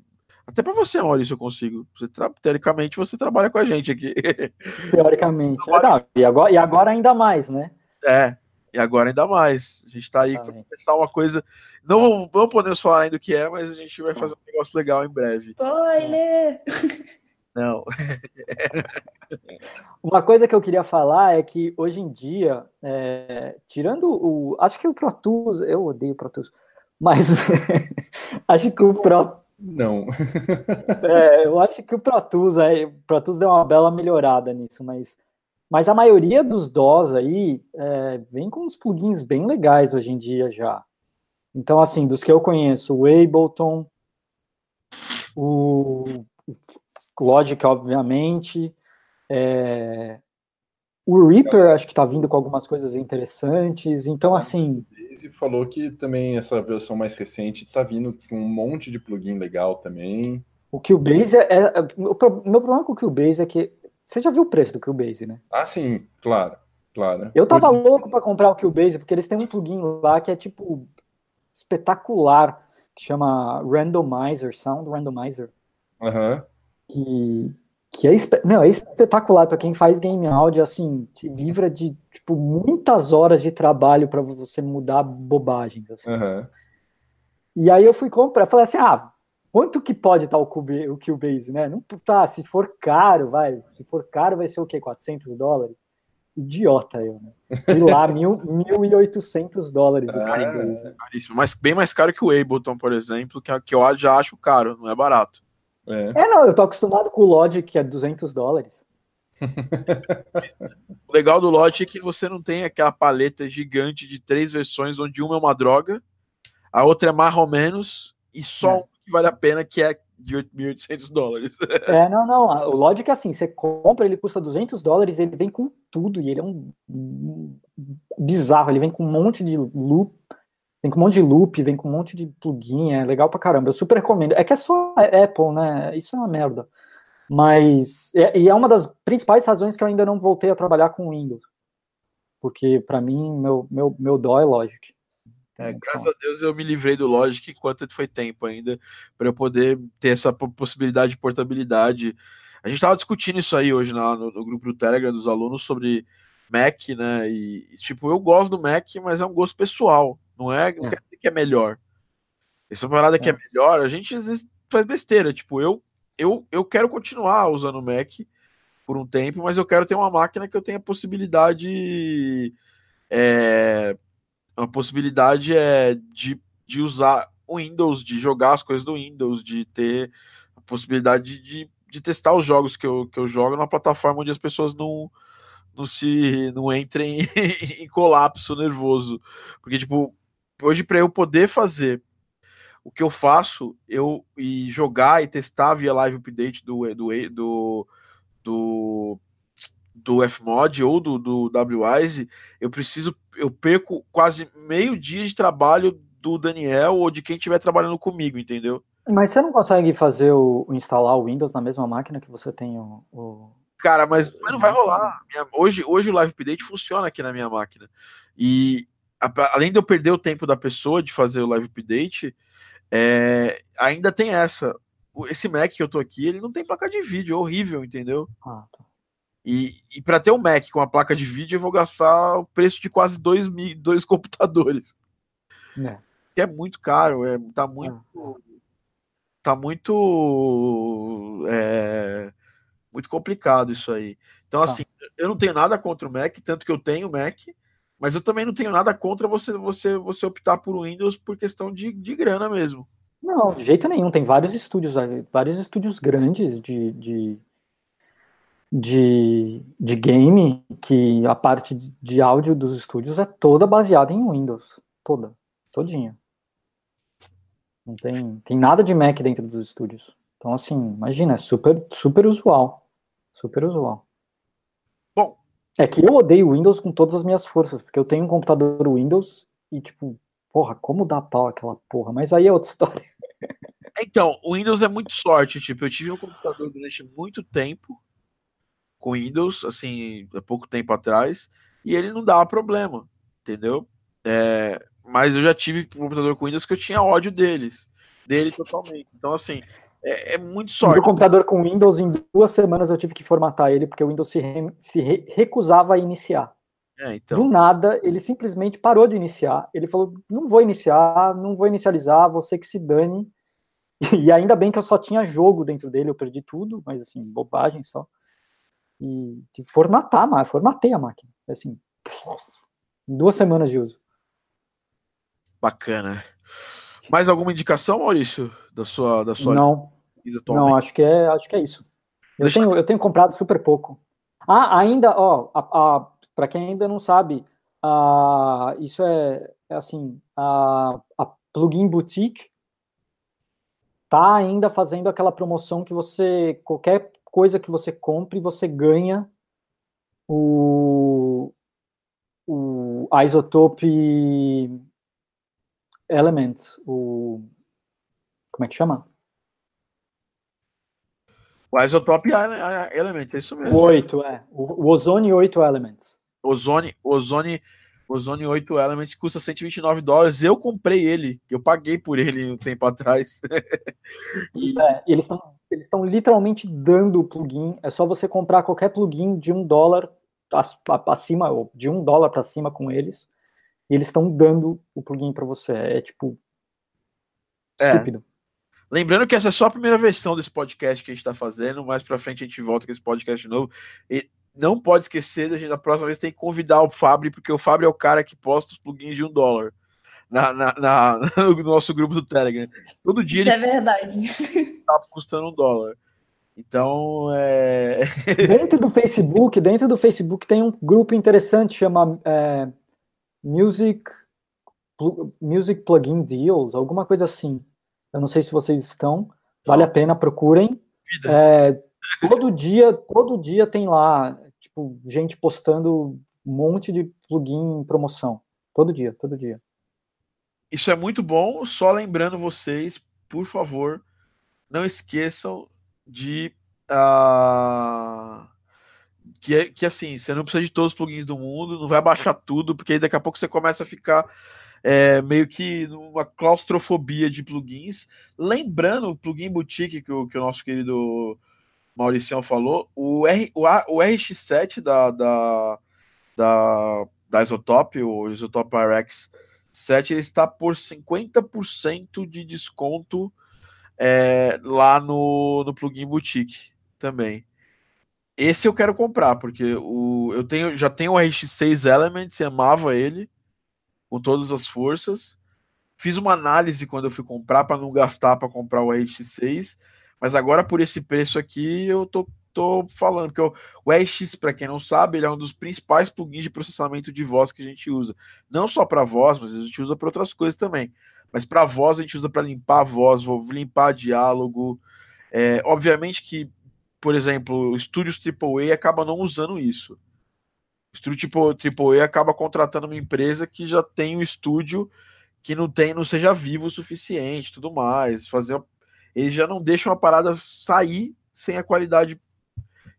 até para você, Maurício, eu consigo. Você teoricamente, você trabalha com a gente aqui. *laughs* Teoricamente. É, não, e, agora, e agora ainda mais, né? É, e agora ainda mais. A gente está aí para começar uma coisa. Não, não podemos falar ainda o que é, mas a gente vai fazer um negócio legal em breve. Spoiler! Não. *laughs* Uma coisa que eu queria falar é que hoje em dia, é, tirando o. Acho que o Pro Tools, eu odeio o Pro Tools, mas *laughs* acho que o Pro. Não. *laughs* é, eu acho que o Pro Tools, é, o Pro Tools deu uma bela melhorada nisso, mas mas a maioria dos DOS aí é, vem com uns plugins bem legais hoje em dia já. Então, assim, dos que eu conheço, o Ableton, o Logic, obviamente, é, o Reaper acho que está vindo com algumas coisas interessantes. Então, assim. E falou que também essa versão mais recente está vindo com um monte de plugin legal também. O Cubase é, é, o meu problema com o Cubase é que você já viu o preço do Cubase, né? Ah, sim, claro, claro. Eu tava louco para comprar o Cubase, porque eles têm um plugin lá que é, tipo, espetacular. que chama Randomizer, Sound Randomizer. Aham. que, que é, meu, é espetacular para quem faz game áudio, assim, te livra de tipo muitas horas de trabalho para você mudar bobagens. assim. Aham. E aí eu fui comprar, falei assim, ah, quanto que pode estar o, Cube, o Cubase, né? Não tá, se for caro, vai, se for caro vai ser o quê? 400 dólares? Idiota eu, né? *laughs* E lá, mil, 1.800 dólares o Cubase. Caríssimo. Mas bem mais caro que o Ableton, por exemplo, que, que eu já acho caro, não é barato. É. É, não, eu tô acostumado com o Logic, que é 200 dólares. *laughs* O legal do Logic é que você não tem aquela paleta gigante de três versões, onde uma é uma droga, a outra é mais ou menos, e só É. uma que vale a pena, que é de 8.800 dólares. *laughs* É, não, não. O Logic é assim: você compra, ele custa 200 dólares, ele vem com tudo, e ele é um, um bizarro. Ele vem com um monte de loop, vem com um monte de loop, vem com um monte de plugin, é legal pra caramba. Eu super recomendo. É que é só Apple, né? Isso é uma merda. Mas, é- e é uma das principais razões que eu ainda não voltei a trabalhar com Windows. Porque, pra mim, meu, meu, meu dó é Logic. É, Então, graças a Deus eu me livrei do Logic enquanto foi tempo ainda, para eu poder ter essa po- possibilidade de portabilidade. A gente estava discutindo isso aí hoje na- no, no grupo do Telegram dos alunos sobre Mac, né? E, tipo, eu gosto do Mac, mas é um gosto pessoal, não é? Não É. quer dizer que é melhor. Essa parada que é É. melhor, a gente às vezes faz besteira. Tipo, eu, eu, eu quero continuar usando o Mac por um tempo, mas eu quero ter uma máquina que eu tenha possibilidade. É, uma possibilidade é de, de usar o Windows, de jogar as coisas do Windows, de ter a possibilidade de, de testar os jogos que eu, que eu jogo numa plataforma onde as pessoas não, não se não entrem *laughs* em colapso nervoso. Porque, tipo, hoje para eu poder fazer o que eu faço, eu e jogar e testar via live update do, do, do, do, do Fmod ou do, do WWise, eu preciso, eu perco quase meio dia de trabalho do Daniel ou de quem estiver trabalhando comigo, entendeu? Mas você não consegue fazer o, o instalar o Windows na mesma máquina que você tem o. o... Cara, mas, mas não vai rolar. Minha- hoje, hoje o live update funciona aqui na minha máquina. E além de eu perder o tempo da pessoa de fazer o live update, é, ainda tem essa. O- Esse Mac que eu tô aqui, ele não tem placa de vídeo, é horrível, entendeu? Ah, tá. E, e para ter um Mac com a placa de vídeo, eu vou gastar o preço de quase dois, mil, dois *laughs* computadores. É. Que é muito caro, é, tá muito. Tá muito. é, muito complicado isso aí. Então, Tá. assim, eu não tenho nada contra o Mac, tanto que eu tenho Mac, mas eu também não tenho nada contra você você, você optar por Windows por questão de, de grana mesmo. Não, de jeito nenhum. Tem vários estúdios, vários estúdios grandes de, de, de, de game que a parte de, de áudio dos estúdios é toda baseada em Windows. Toda. Todinha. Não tem, tem nada de Mac dentro dos estúdios. Então, assim, imagina, é super, super usual. Super usual. É que eu odeio Windows com todas as minhas forças, porque eu tenho um computador Windows e, tipo, porra, como dá pau aquela porra? Mas aí é outra *laughs* história. Então, o Windows é muito sorte. Tipo, eu tive um computador durante muito tempo com Windows, assim, há pouco tempo atrás, e ele não dava problema, entendeu? É, mas eu já tive um computador com Windows que eu tinha ódio deles, dele totalmente. Então, assim, é, é muito Meu sorte. computador com Windows, em duas semanas eu tive que formatar ele, porque o Windows se, re- se re- recusava a iniciar. É, Do então, nada, ele simplesmente parou de iniciar. Ele falou: não vou iniciar, não vou inicializar, você que se dane. *laughs* E ainda bem que eu só tinha jogo dentro dele, eu perdi tudo, mas assim, bobagem só. E tive que formatar, mas formatei a máquina. Assim, em duas semanas de uso. bacana. Mais alguma indicação, Maurício, da sua, da sua Não, atualmente? Não, acho que é, acho que é isso. Eu Deixa- tenho, eu tenho comprado super pouco. Ah, ainda, ó, para quem ainda não sabe, ah, isso é, é assim, a, a Plugin Boutique tá ainda fazendo aquela promoção que você qualquer coisa que você compre, você ganha o o Isotope Elements, o como é que chama? O Isotope Element, é isso O mesmo. 8, é. O, o Ozone 8 Elements. Ozone, Ozone, Ozone 8 Elements custa 129 dólares. Eu comprei ele, eu paguei por ele um tempo atrás. *laughs* e... É, eles estão eles estão literalmente dando o plugin. É só você comprar qualquer plugin de um dólar acima, ou de um dólar para cima com eles. E eles estão dando o plugin para você. É tipo. É. Estúpido. Lembrando que essa é só a primeira versão desse podcast que a gente está fazendo. Mais para frente a gente volta com esse podcast novo. E não pode esquecer, a gente na próxima vez tem que convidar o Fabri, porque o Fabri é o cara que posta os plugins de um dólar na, na, na *laughs* no nosso grupo do Telegram. Todo dia Isso é verdade. *laughs* Tá custando um dólar. Então, é... *laughs* dentro do Facebook, dentro do Facebook tem um grupo interessante chama é, Music Music Plugin Deals, alguma coisa assim. Eu não sei se vocês estão. Vale a pena, procurem. É, todo dia, todo dia tem lá tipo, gente postando um monte de plugin em promoção. Todo dia, todo dia. Isso é muito bom, só lembrando vocês, por favor, não esqueçam de uh, que, que assim, você não precisa de todos os plugins do mundo, não vai baixar tudo, porque aí daqui a pouco você começa a ficar é, meio que numa claustrofobia de plugins. Lembrando o plugin boutique que o, que o nosso querido Mauricião falou, o, R, o, o RX7 da, da, da, da o Isotop RX 7, ele está por 50% de desconto é, lá no, no Plugin Boutique também. Esse eu quero comprar, porque o, eu tenho, já tenho o RX6 Elements, amava ele com todas as forças. Fiz uma análise quando eu fui comprar para não gastar para comprar o RX6 mas agora, por esse preço aqui, eu tô, tô falando, porque o, RX, para quem não sabe, ele é um dos principais plugins de processamento de voz que a gente usa. Não só para voz, mas a gente usa para outras coisas também. Mas para voz, a gente usa para limpar a voz, limpar diálogo. É, obviamente que, por exemplo, estúdios AAA acaba não usando isso. O estúdio AAA acaba contratando uma empresa que já tem um estúdio que não tem, não seja vivo o suficiente, tudo mais, fazer eles já não deixam a parada sair sem a qualidade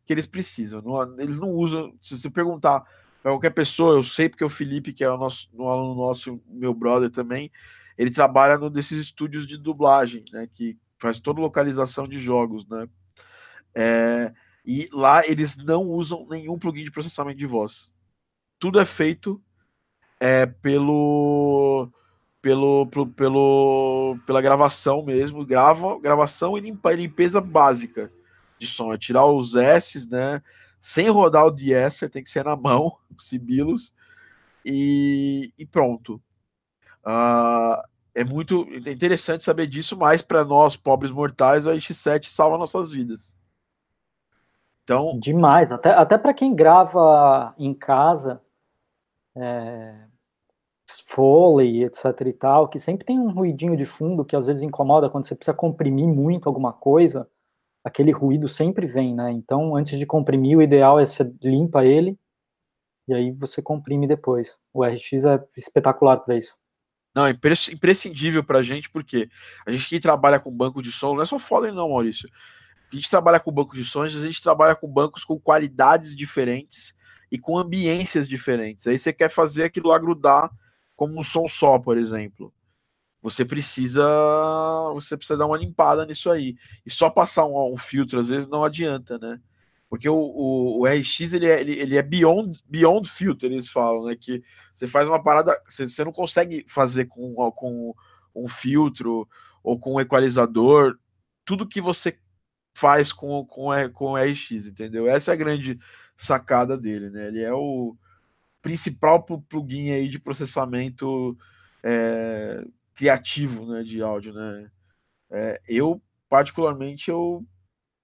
que eles precisam. Não, eles não usam. Se você perguntar para qualquer pessoa, eu sei porque o Felipe, que é o nosso um aluno nosso, meu brother também, ele trabalha no desses estúdios de dublagem, né? Que faz toda localização de jogos, né? É, e lá eles não usam nenhum plugin de processamento de voz. Tudo é feito é, pelo pelo, pelo, pela gravação mesmo, grava, gravação e limpa, limpeza básica de som, é tirar os S, né, sem rodar o de-esser, tem que ser na mão, *laughs* sibilos, e, e pronto. Uh, é muito interessante saber disso, mas para nós, pobres mortais, o X7 salva nossas vidas. Então... Demais, até, até para quem grava em casa, é, Foley, etc e tal, que sempre tem um ruidinho de fundo que às vezes incomoda quando você precisa comprimir muito alguma coisa, aquele ruído sempre vem, né? Então, antes de comprimir, o ideal é você limpa ele e aí você comprime depois. O RX é espetacular para isso. Não, é imprescindível para a gente, porque a gente que trabalha com banco de som, não é só Foley não, Maurício. A gente trabalha com banco de sons, a gente trabalha com bancos com qualidades diferentes e com ambiências diferentes. Aí você quer fazer aquilo lá grudar como um som só, por exemplo. Você precisa você precisa dar uma limpada nisso aí. E só passar um, um filtro às vezes não adianta, né? Porque o, o, o RX ele é, ele, ele, é beyond, beyond filter, eles falam, né? Que você faz uma parada, você, você não consegue fazer com, com um filtro ou com um equalizador tudo que você faz com, com, com o RX, entendeu? Essa é a grande sacada dele, né? Ele é o, principal plugin aí de processamento é, criativo né, de áudio. Né? É, eu, particularmente, eu,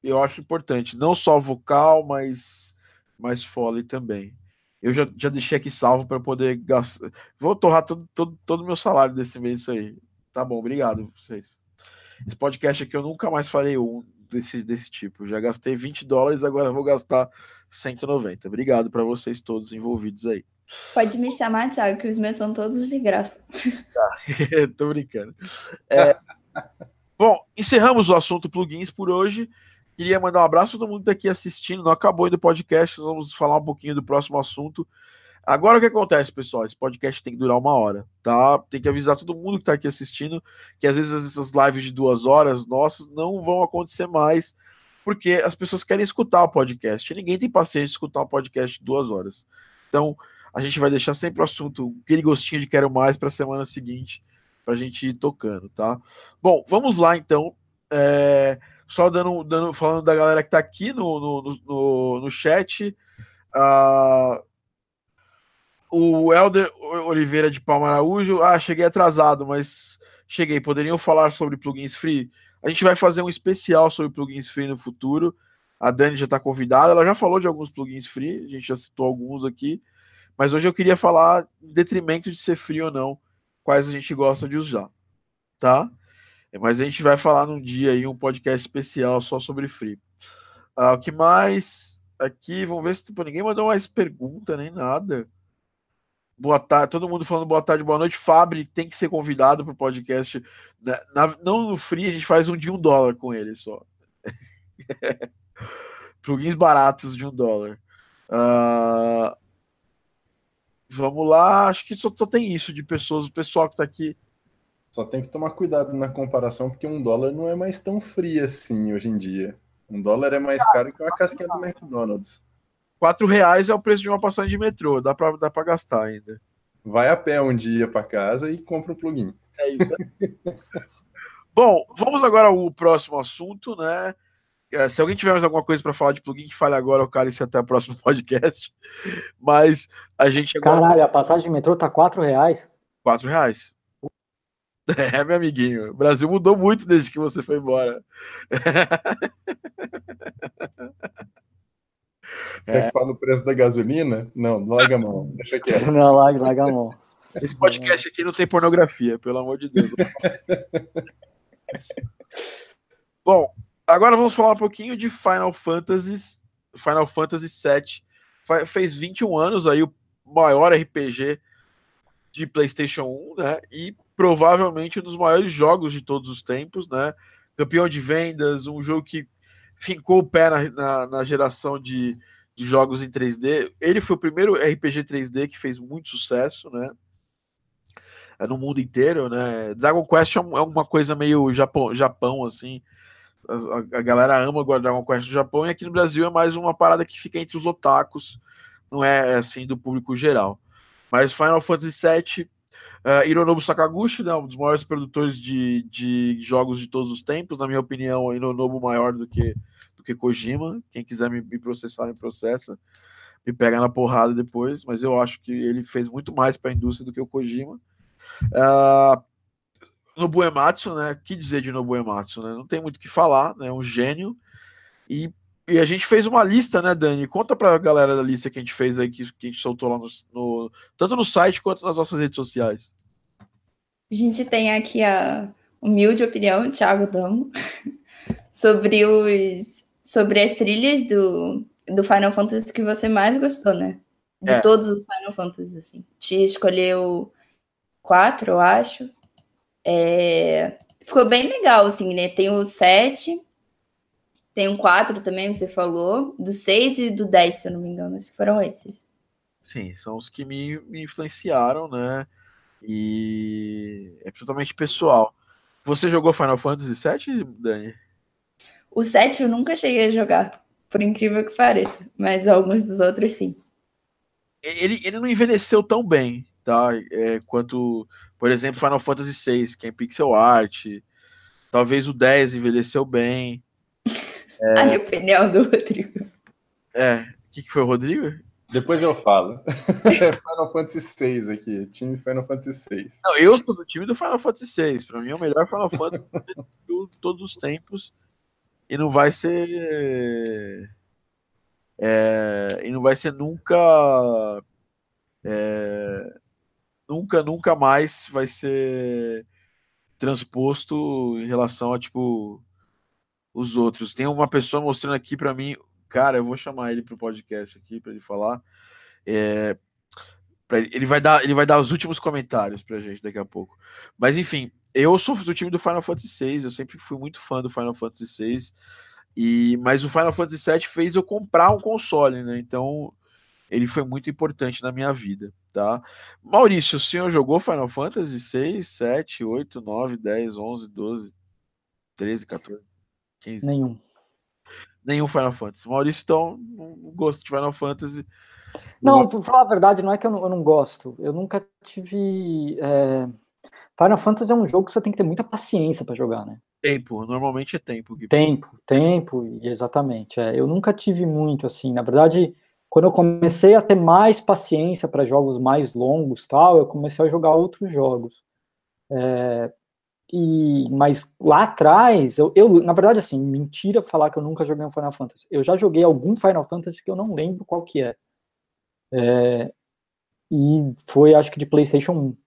eu acho importante, não só vocal, mas, mas Foley também. Eu já, já deixei aqui salvo para poder gastar. Vou torrar todo o todo, todo meu salário desse mês, isso aí. Tá bom, obrigado vocês. Esse podcast aqui eu nunca mais farei um desse, desse tipo. Já gastei 20 dólares, agora vou gastar 190. Obrigado para vocês todos envolvidos aí. Pode me chamar, Thiago, que os meus são todos de graça. Tá, *laughs* tô brincando. É, *laughs* bom, encerramos o assunto plugins por hoje. Queria mandar um abraço a todo mundo que está aqui assistindo. Não acabou ainda o podcast, vamos falar um pouquinho do próximo assunto. Agora o que acontece, pessoal? Esse podcast tem que durar uma hora, tá? Tem que avisar todo mundo que tá aqui assistindo que às vezes essas lives de duas horas nossas não vão acontecer mais, porque as pessoas querem escutar o podcast. ninguém tem paciência de escutar um podcast de duas horas. Então, a gente vai deixar sempre o assunto, aquele gostinho de quero mais para a semana seguinte, para a gente ir tocando, tá? Bom, vamos lá então. É, só dando, dando, falando da galera que está aqui no, no, no, no chat. Uh, o Helder Oliveira de Palma Araújo. Ah, cheguei atrasado, mas cheguei. Poderiam falar sobre plugins free? A gente vai fazer um especial sobre plugins free no futuro. A Dani já está convidada. Ela já falou de alguns plugins free, a gente já citou alguns aqui. Mas hoje eu queria falar, em detrimento de ser free ou não, quais a gente gosta de usar. Tá? Mas a gente vai falar num dia aí, um podcast especial só sobre free. Ah, o que mais? Aqui, vamos ver se tipo, ninguém mandou mais pergunta nem nada. Boa tarde, todo mundo falando boa tarde, boa noite. Fabri tem que ser convidado para o podcast. Na, na, não no free, a gente faz um de um dólar com ele só. *laughs* Plugins baratos de um dólar. Uh, vamos lá, acho que só, só, tem isso de pessoas, o pessoal que está aqui. Só tem que tomar cuidado na comparação, porque um dólar não é mais tão frio assim hoje em dia. Um dólar é mais caro que uma casquinha do McDonald's. 4 reais é o preço de uma passagem de metrô, dá para dá pra gastar ainda. Vai a pé um dia para casa e compra um plugin. É isso. *laughs* Bom, vamos agora ao próximo assunto, né? É, se alguém tiver mais alguma coisa para falar de plugin, que fale agora, o cara e até o próximo *laughs* podcast. Mas a gente agora... Caralho, a passagem de metrô tá 4 reais? 4 reais. É, meu amiguinho. O Brasil mudou muito desde que você foi embora. *laughs* É. que fala o preço da gasolina? Não, larga a mão, deixa quieto. *laughs* Não, larga, larga a mão. Esse podcast aqui não tem pornografia, pelo amor de Deus. *laughs* Bom, agora vamos falar um pouquinho de Final Fantasy, Final Fantasy VII. Fez 21 anos aí, o maior RPG de PlayStation 1, né? E provavelmente um dos maiores jogos de todos os tempos, né? Campeão de vendas, um jogo que fincou o pé na, na, na geração de, de, jogos em 3D. Ele foi o primeiro RPG 3D que fez muito sucesso, né? É no mundo inteiro, né? Dragon Quest é, é uma coisa meio Japão, Japão assim. A, a galera ama o Dragon Quest no Japão e aqui no Brasil é mais uma parada que fica entre os otakus, não é assim do público geral. Mas Final Fantasy VII Uh, Hironobu Sakaguchi, né, um dos maiores produtores de, de jogos de todos os tempos, na minha opinião, Hironobu maior do que do que Kojima. Quem quiser me, me processar, me processa. Me pega na porrada depois, mas eu acho que ele fez muito mais para a indústria do que o Kojima. Uh, Nobu Ematsu, né? Que dizer de Nobu Ematsu, né? Não tem muito o que falar, né? Um gênio. E, e a gente fez uma lista, né, Dani? Conta para a galera da lista que a gente fez aí, que, que a gente soltou lá no, no, tanto no site quanto nas nossas redes sociais. A gente tem aqui a humilde opinião, Thiago Damo, *laughs* sobre os sobre as trilhas do, do Final Fantasy que você mais gostou, né? De é. todos os Final Fantasy, assim. Te escolheu quatro, eu acho. É... Ficou bem legal, assim, né? Tem o sete, tem um quatro também, você falou, do seis e do dez, se eu não me engano, acho que foram esses. Sim, são os que me, me influenciaram, né? E é totalmente pessoal. Você jogou Final Fantasy VII, Dani? O 7 eu nunca cheguei a jogar, por incrível que pareça, mas alguns dos outros sim. Ele, ele não envelheceu tão bem, tá? É, quanto, por exemplo, Final Fantasy VI, que é em pixel art. Talvez o 10 envelheceu bem. É... *laughs* A minha opinião do Rodrigo. É, o que, que foi o Rodrigo? Depois eu falo. É *laughs* Final Fantasy VI aqui, time Final Fantasy VI. Não, eu sou do time do Final Fantasy VI. Para mim é o melhor Final Fantasy de todos os tempos e não vai ser. É, e não vai ser nunca. É, nunca, nunca mais vai ser transposto em relação a tipo os outros. Tem uma pessoa mostrando aqui para mim, cara, eu vou chamar ele para o podcast aqui para ele falar. É, ele, ele vai dar, ele vai dar os últimos comentários para a gente daqui a pouco. Mas enfim, eu sou do time do Final Fantasy VI, eu sempre fui muito fã do Final Fantasy VI, e, mas o Final Fantasy VII fez eu comprar um console, né? Então ele foi muito importante na minha vida, tá? Maurício, o senhor jogou Final Fantasy 6, 7, 8, 9, 10, 11, 12, 13, 14, 15? Nenhum. Nenhum Final Fantasy. Maurício, então, não gosto de Final Fantasy. Não, pra falar a verdade, não é que eu não, eu não gosto. Eu nunca tive. É... Final Fantasy é um jogo que você tem que ter muita paciência para jogar, né? Tempo, normalmente é tempo. Tempo, tempo, exatamente. É. Eu nunca tive muito assim. Na verdade, quando eu comecei a ter mais paciência para jogos mais longos, tal, eu comecei a jogar outros jogos. É, e, mas lá atrás, eu, eu, na verdade, assim, mentira falar que eu nunca joguei um Final Fantasy. Eu já joguei algum Final Fantasy que eu não lembro qual que é. é e foi, acho que de PlayStation 1.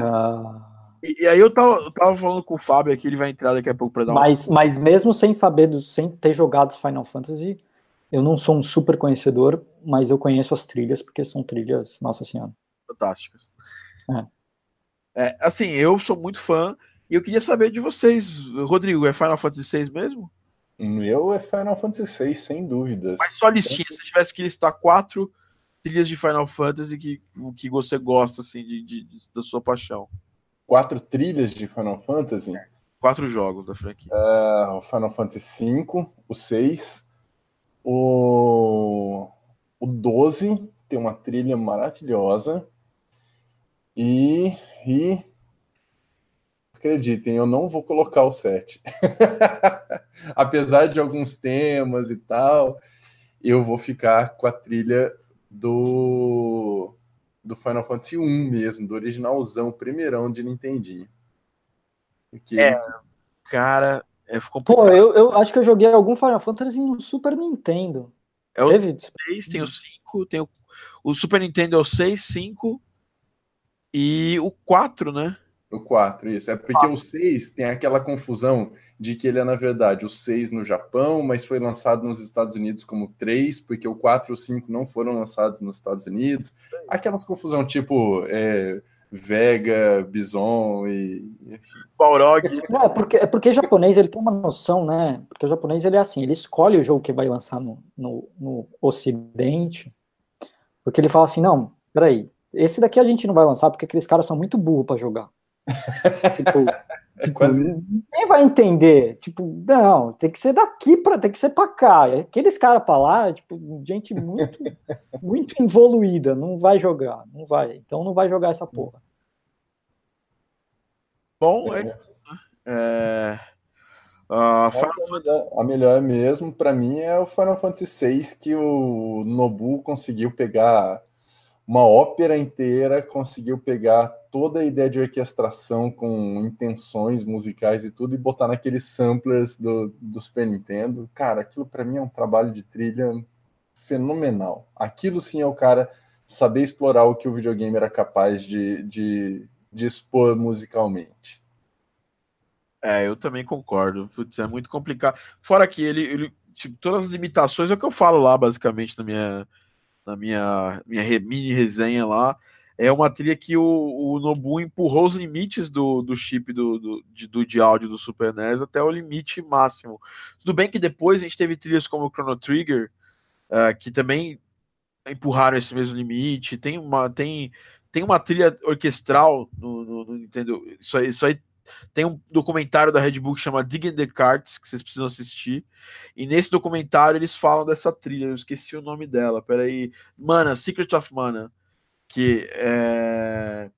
Ah, e, e, aí eu tava, eu tava falando com o Fábio aqui, ele vai entrar daqui a pouco para dar mas, mas mesmo sem saber, do, sem ter jogado Final Fantasy, eu não sou um super conhecedor, mas eu conheço as trilhas, porque são trilhas, nossa senhora. Fantásticas. É. é. assim, eu sou muito fã, e eu queria saber de vocês, Rodrigo, é Final Fantasy VI mesmo? Meu é Final Fantasy VI, sem dúvidas. Mas só listinha, se tivesse que listar quatro trilhas de Final Fantasy que, que você gosta, assim, de, de, de da sua paixão quatro trilhas de Final Fantasy. Quatro jogos da franquia. Uh, o Final Fantasy V, o 6, o, o 12 tem uma trilha maravilhosa. E, e acreditem, eu não vou colocar o 7. *laughs* Apesar de alguns temas e tal, eu vou ficar com a trilha do do Final Fantasy 1 mesmo, do originalzão, primeirão de Nintendinho. Porque... É, cara, é complicado. Pô, eu, eu acho que eu joguei algum Final Fantasy no Super Nintendo. É o 6, tem o 5, tem o, o Super Nintendo é o 6, 5 e o 4, né? O 4, isso. É porque o 6 tem aquela confusão de que ele é, na verdade, o 6 no Japão, mas foi lançado nos Estados Unidos como 3, porque o 4 e o 5 não foram lançados nos Estados Unidos. Aquelas confusão tipo é, Vega, Bison e. Balrog. É, porque, é porque o japonês ele tem uma noção, né? Porque o japonês ele é assim, ele escolhe o jogo que vai lançar no, no, no Ocidente, porque ele fala assim: não, peraí, esse daqui a gente não vai lançar porque aqueles caras são muito burros para jogar tipo, *laughs* é quase... Ninguém vai entender. Tipo, não, tem que ser daqui para, tem que ser para cá. Aqueles caras para lá, tipo, gente muito, *laughs* muito evoluída, não vai jogar, não vai. Então não vai jogar essa porra. Bom, é. é... Uh, Fantasy... A melhor mesmo, para mim, é o Final Fantasy VI que o Nobu conseguiu pegar uma ópera inteira, conseguiu pegar toda a ideia de orquestração com intenções musicais e tudo e botar naqueles samplers do, do Super Nintendo. Cara, aquilo para mim é um trabalho de trilha fenomenal. Aquilo sim é o cara saber explorar o que o videogame era capaz de, de, de expor musicalmente. É, eu também concordo. Putz, é muito complicado. Fora que ele, ele tipo, todas as limitações é o que eu falo lá, basicamente, na minha, na minha, minha mini resenha lá é uma trilha que o, o Nobu empurrou os limites do, do chip do, do, de, do de áudio do Super NES até o limite máximo. Tudo bem que depois a gente teve trilhas como o Chrono Trigger, uh, que também empurraram esse mesmo limite. Tem uma, tem, tem uma trilha orquestral no, no, no Nintendo. Isso aí, isso aí tem um documentário da Red Bull que chama Digging the Cards, que vocês precisam assistir. E nesse documentário eles falam dessa trilha. Eu esqueci o nome dela. Peraí. Mana, Secret of Mana que é,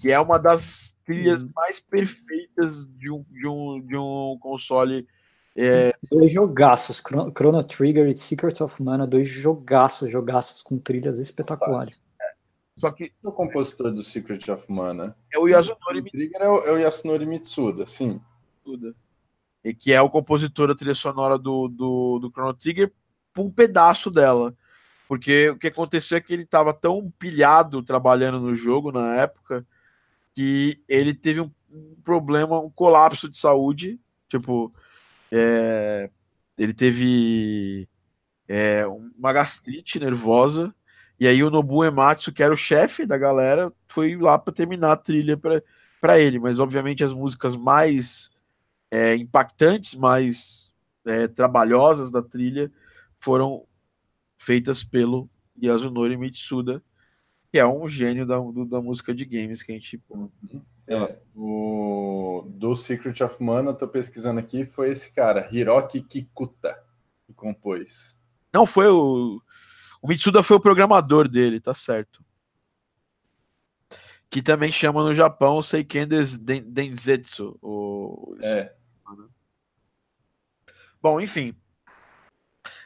que é uma das trilhas hum. mais perfeitas de um, de um, de um console. É... Dois jogaços, Chrono Trigger e Secret of Mana, dois jogaços, jogaços com trilhas espetaculares. É. Só que o compositor do Secret of Mana é o Yasunori Trigger é o, é o Yasunori Mitsuda, sim. Mitsuda. E que é o compositor da trilha sonora do, do, do Chrono Trigger, um pedaço dela. Porque o que aconteceu é que ele estava tão pilhado trabalhando no jogo na época que ele teve um, problema, um colapso de saúde. Tipo, é, ele teve é, uma gastrite nervosa. E aí o Nobu Ematsu, que era o chefe da galera, foi lá para terminar a trilha para ele. Mas obviamente as músicas mais é, impactantes, mais é, trabalhosas da trilha foram feitas pelo Yasunori Mitsuda, que é um gênio da, do, da música de games que a gente. Uhum. É, o do Secret of Mana, eu tô pesquisando aqui, foi esse cara, Hiroki Kikuta, que compôs. Não foi o. O Mitsuda foi o programador dele, tá certo. Que também chama no Japão Seiken Denzetsu. O... É. Bom, enfim.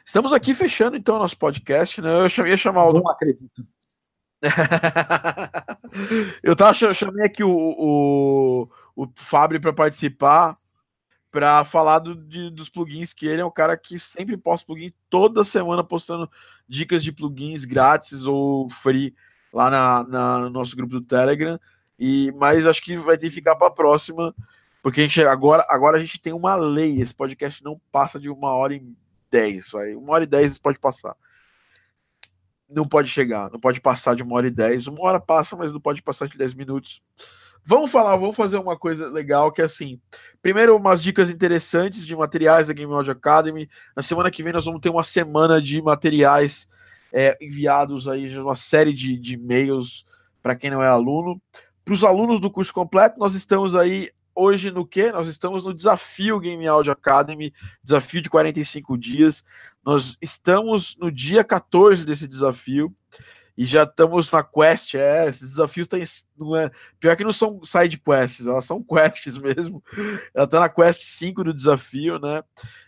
Estamos aqui fechando então nosso podcast, né? Eu ia chamar o. Não acredito. *laughs* eu tava chamei aqui o, o, o Fábio para participar para falar do, de, dos plugins, que ele é um cara que sempre posta plugin toda semana postando dicas de plugins grátis ou free lá na, na no nosso grupo do Telegram. E mas acho que vai ter que ficar para a próxima, porque a gente agora agora a gente tem uma lei, esse podcast não passa de uma hora e dez, vai. Uma hora e dez pode passar não pode chegar, não pode passar de uma hora e dez. Uma hora passa, mas não pode passar de dez minutos. Vamos falar, vamos fazer uma coisa legal que é assim. Primeiro, umas dicas interessantes de materiais da Game Audio Academy. Na semana que vem nós vamos ter uma semana de materiais é, enviados aí, uma série de, de e-mails para quem não é aluno. Para os alunos do curso completo, nós estamos aí hoje no que? Nós estamos no desafio Game Audio Academy, desafio de 45 dias. Nós estamos no dia 14 desse desafio e já estamos na quest. É, esses desafios têm. Não é, pior que não são side quests, elas são quests *laughs* mesmo. Ela tá na quest 5 do desafio, né?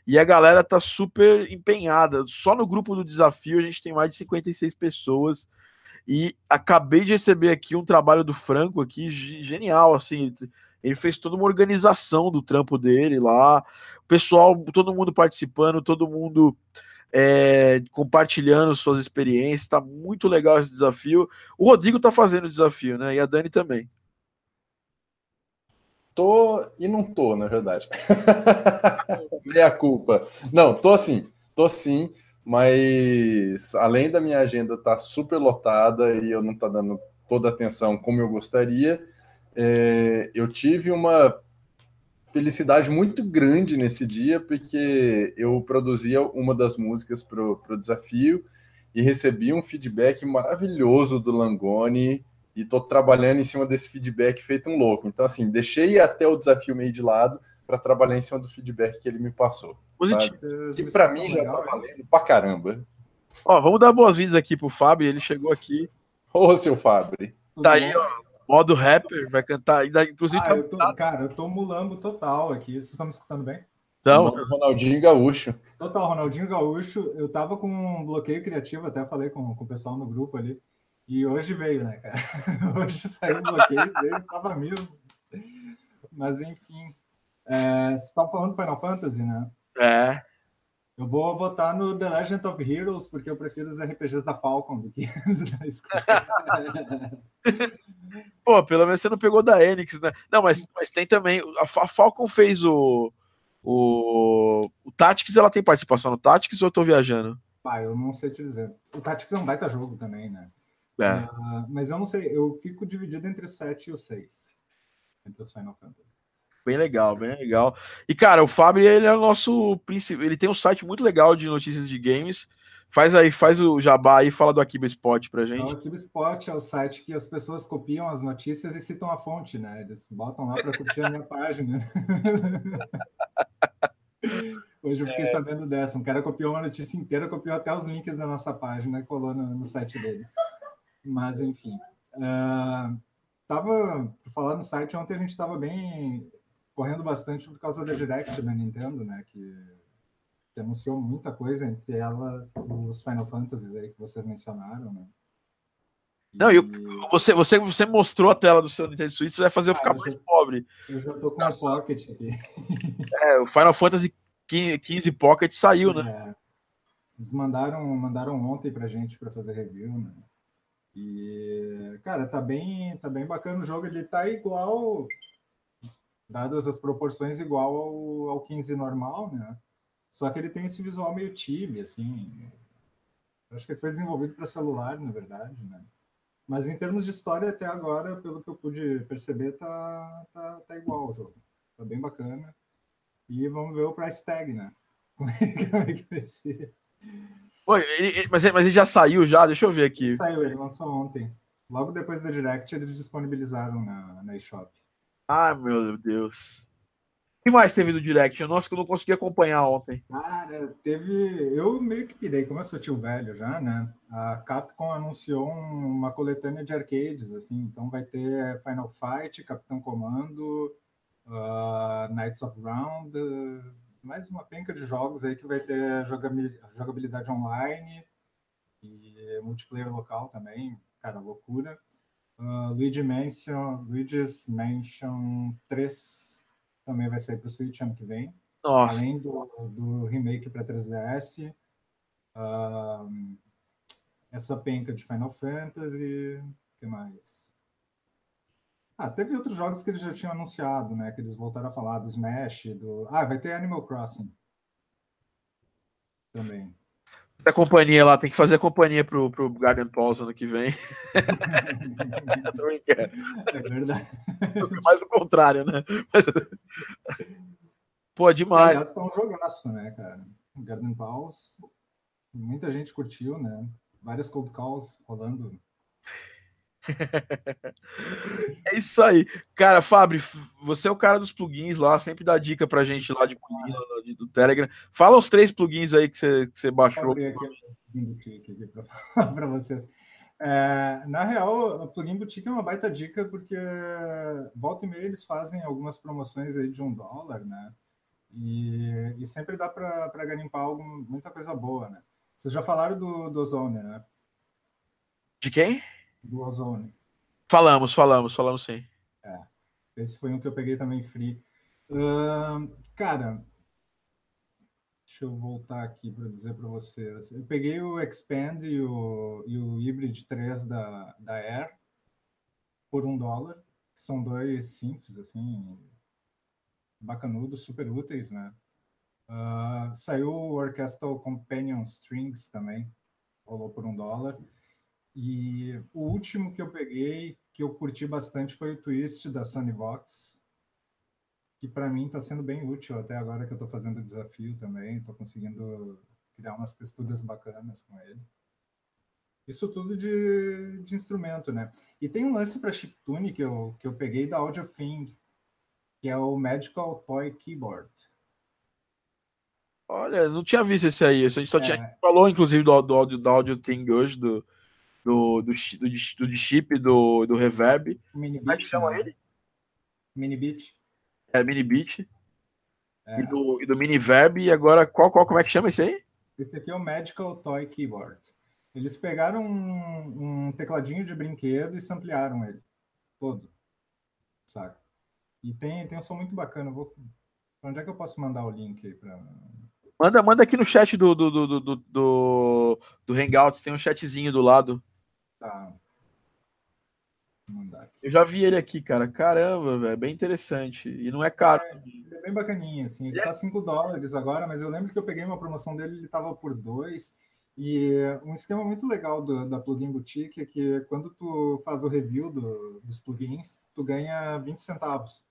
E a galera tá super empenhada. Só no grupo do desafio a gente tem mais de 56 pessoas. E acabei de receber aqui um trabalho do Franco aqui, genial, assim. Ele fez toda uma organização do trampo dele lá, o pessoal, todo mundo participando, todo mundo é, compartilhando suas experiências. Tá muito legal esse desafio. O Rodrigo tá fazendo o desafio, né? E a Dani também. Tô e não tô, na verdade. *laughs* Meia culpa. Não, tô assim, tô sim, mas além da minha agenda tá super lotada e eu não tá dando toda a atenção como eu gostaria, é, eu tive uma felicidade muito grande nesse dia, porque eu produzia uma das músicas para o desafio e recebi um feedback maravilhoso do Langoni e estou trabalhando em cima desse feedback feito um louco. Então, assim, deixei até o desafio meio de lado para trabalhar em cima do feedback que ele me passou. Positivo. Que para mim já está valendo pra caramba. Ó, vamos dar boas-vindas aqui pro Fábio, ele chegou aqui. Ô, seu Fábio. Tá aí, ó, modo rapper, vai cantar. Ainda, inclusive, ah, eu tô, cara, eu tô mulambo total aqui. Vocês estão me escutando bem? Então, Ronaldinho Gaúcho. Total, Ronaldinho Gaúcho. Eu tava com um bloqueio criativo, até falei com, com o pessoal no grupo ali. E hoje veio, né, cara? *laughs* Hoje saiu o bloqueio, veio, tava mesmo. Mas enfim. É, vocês estavam falando Final Fantasy, né? É. Eu vou votar no The Legend of Heroes, porque eu prefiro os RPGs da Falcon do que *laughs* os da Square. *laughs* Pô, pelo menos você não pegou da Enix, né? Não, mas, mas tem também. A, Falcon fez o. O, o Tactics, ela tem participação no Tactics ou eu tô viajando? Ah, eu não sei te dizer. O Tactics é um baita jogo também, né? É. Uh, mas eu não sei, eu fico dividido entre o 7 e o 6. Entre os Final Fantasy. Bem legal, bem legal. E, cara, o Fábio, ele é o nosso príncipe. Ele tem um site muito legal de notícias de games. Faz aí, faz o jabá aí, fala do Akiba Spot pra gente. O Akiba Spot é o site que as pessoas copiam as notícias e citam a fonte, né? Eles botam lá para curtir a minha *laughs* página. Hoje eu fiquei é. sabendo dessa. Um cara copiou uma notícia inteira, copiou até os links da nossa página e colou no, no site dele. Mas, enfim. Uh, tava, por falar no site, ontem a gente estava bem correndo bastante por causa da Direct da Nintendo, né? Que que anunciou muita coisa, entre elas os Final Fantasies aí que vocês mencionaram, né? E... Não, e você, você, você mostrou a tela do seu Nintendo Switch, você vai fazer eu ficar ah, eu mais já, pobre. Eu já tô com o Pocket aqui. *laughs* É, o Final Fantasy 15 Pocket saiu, né? É. Eles mandaram, mandaram ontem pra gente para fazer review, né? E, cara, tá bem, tá bem bacana o jogo. Ele tá igual, dadas as proporções, igual ao, ao 15 normal, né? Só que ele tem esse visual meio time, assim. Acho que ele foi desenvolvido para celular, na verdade, né? Mas em termos de história, até agora, pelo que eu pude perceber, tá, tá, tá igual o jogo. Tá bem bacana. E vamos ver o price tag, né? *laughs* Como é, como é que vai ser. Pô, ele- ele- mas, ele- mas ele já saiu já? Deixa eu ver aqui. Saiu, ele lançou ontem. Logo depois da Direct, eles disponibilizaram na, na eShop. Ah, meu Deus. Que mais teve do Direct? Nossa, que eu não consegui acompanhar ontem. Cara, teve. Eu meio que pirei, como eu sou tio velho já, né? A Capcom anunciou um- uma coletânea de arcades, assim. Então vai ter Final Fight, Capitão Comando, ah, Knights of Round, eh, mais uma penca de jogos aí que vai ter jogabil- jogabilidade online e multiplayer local também. Cara, loucura. Ah, Luigi Mansion, Luigi's Mansion 3 também vai sair para o Switch ano que vem Nossa. além do, do remake para 3DS, ahn, essa penca de Final Fantasy, o que mais? Ah, teve outros jogos que eles já tinham anunciado, né? Que eles voltaram a falar, do Smash, do... Ah, vai ter Animal Crossing. Também. A companhia lá tem que fazer a companhia pro, pro Garden Pause ano que vem. *laughs* É verdade. Mais o contrário, né? Mas- Pô, demais. Aliás, tá um jogaço, né, cara? Garden Pals, muita gente curtiu, né? Várias cold calls rolando. É isso aí. Cara, Fabri, f- você é o cara dos plugins lá, sempre dá dica pra gente lá de plugin lá do Telegram. Fala os três plugins aí que você, que você baixou. para *laughs* vocês. É, na real, o Plugin Boutique é uma baita dica porque volta e meia eles fazem algumas promoções aí de um dólar, né? E, e sempre dá para garimpar algum, muita coisa boa, né? Vocês já falaram do, do Ozone, né? De quem? Do Ozone. Falamos, falamos, falamos sim. Esse foi um que eu peguei também free. Ahn, cara, deixa eu voltar aqui para dizer para vocês. Eu peguei o Expand e o, e o Hybrid 3 da, da Air por um dólar. São dois synths, assim, bacanudos, super úteis, né? Ah, saiu o Orchestral Companion Strings também, rolou por um dólar. E o último que eu peguei, que eu curti bastante, foi o Twist da Sony Vox, que para mim está sendo bem útil até agora que eu estou fazendo o desafio também, estou conseguindo criar umas texturas bacanas com ele. Isso tudo de, de instrumento, né? E tem um lance para chiptune que eu, que eu peguei da Audio Thing, que é o Magical Toy Keyboard. Olha, não tinha visto esse aí. A gente só É. tinha falou, inclusive, do, do, do Audio Thing hoje, do, do, do, do, do chip, do, do reverb. Mini Como é que chama né? ele? Mini Beat. É mini beat. É. E, do, e do mini verb. E agora, qual, qual, como é que chama esse aí? Esse aqui é o Magical Toy Keyboard. Eles pegaram um, um tecladinho de brinquedo e samplearam ele todo, saca? E tem, tem um som muito bacana. Eu Vou... Onde é que eu posso mandar o link aí para Manda, manda aqui no chat do, do, do, do, do, do, do Hangouts, tem um chatzinho do lado. Tá. Vou mandar aqui. Eu já vi ele aqui, cara. Caramba, velho, bem interessante. E não é caro. Ele é bem bacaninha, assim. Ele tá 5 dólares agora, mas eu lembro que eu peguei uma promoção dele, ele tava por 2. E um esquema muito legal do- da Plugin Boutique é que quando tu faz o review do- dos plugins, tu ganha 20 centavos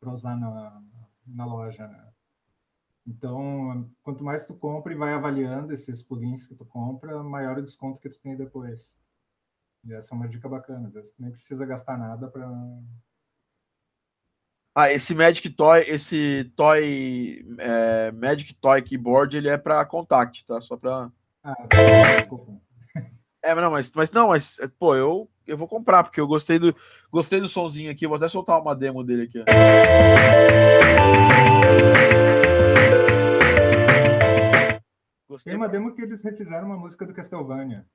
para usar na, na loja, né? Então, quanto mais tu compra e vai avaliando esses plugins que tu compra, maior o desconto que tu tem depois. Essa é uma dica bacana. Às vezes nem precisa gastar nada para Ah, esse Magic Toy, esse Toy é, Magic Toy Keyboard, ele é para contact, tá? Só para Ah, desculpa. *laughs* É, mas não, mas, mas não, mas é, pô, eu, eu vou comprar porque eu gostei do gostei do sonzinho aqui. eu Vou até soltar uma demo dele aqui. Gostei. Tem uma demo que eles refizeram uma música do Castlevania.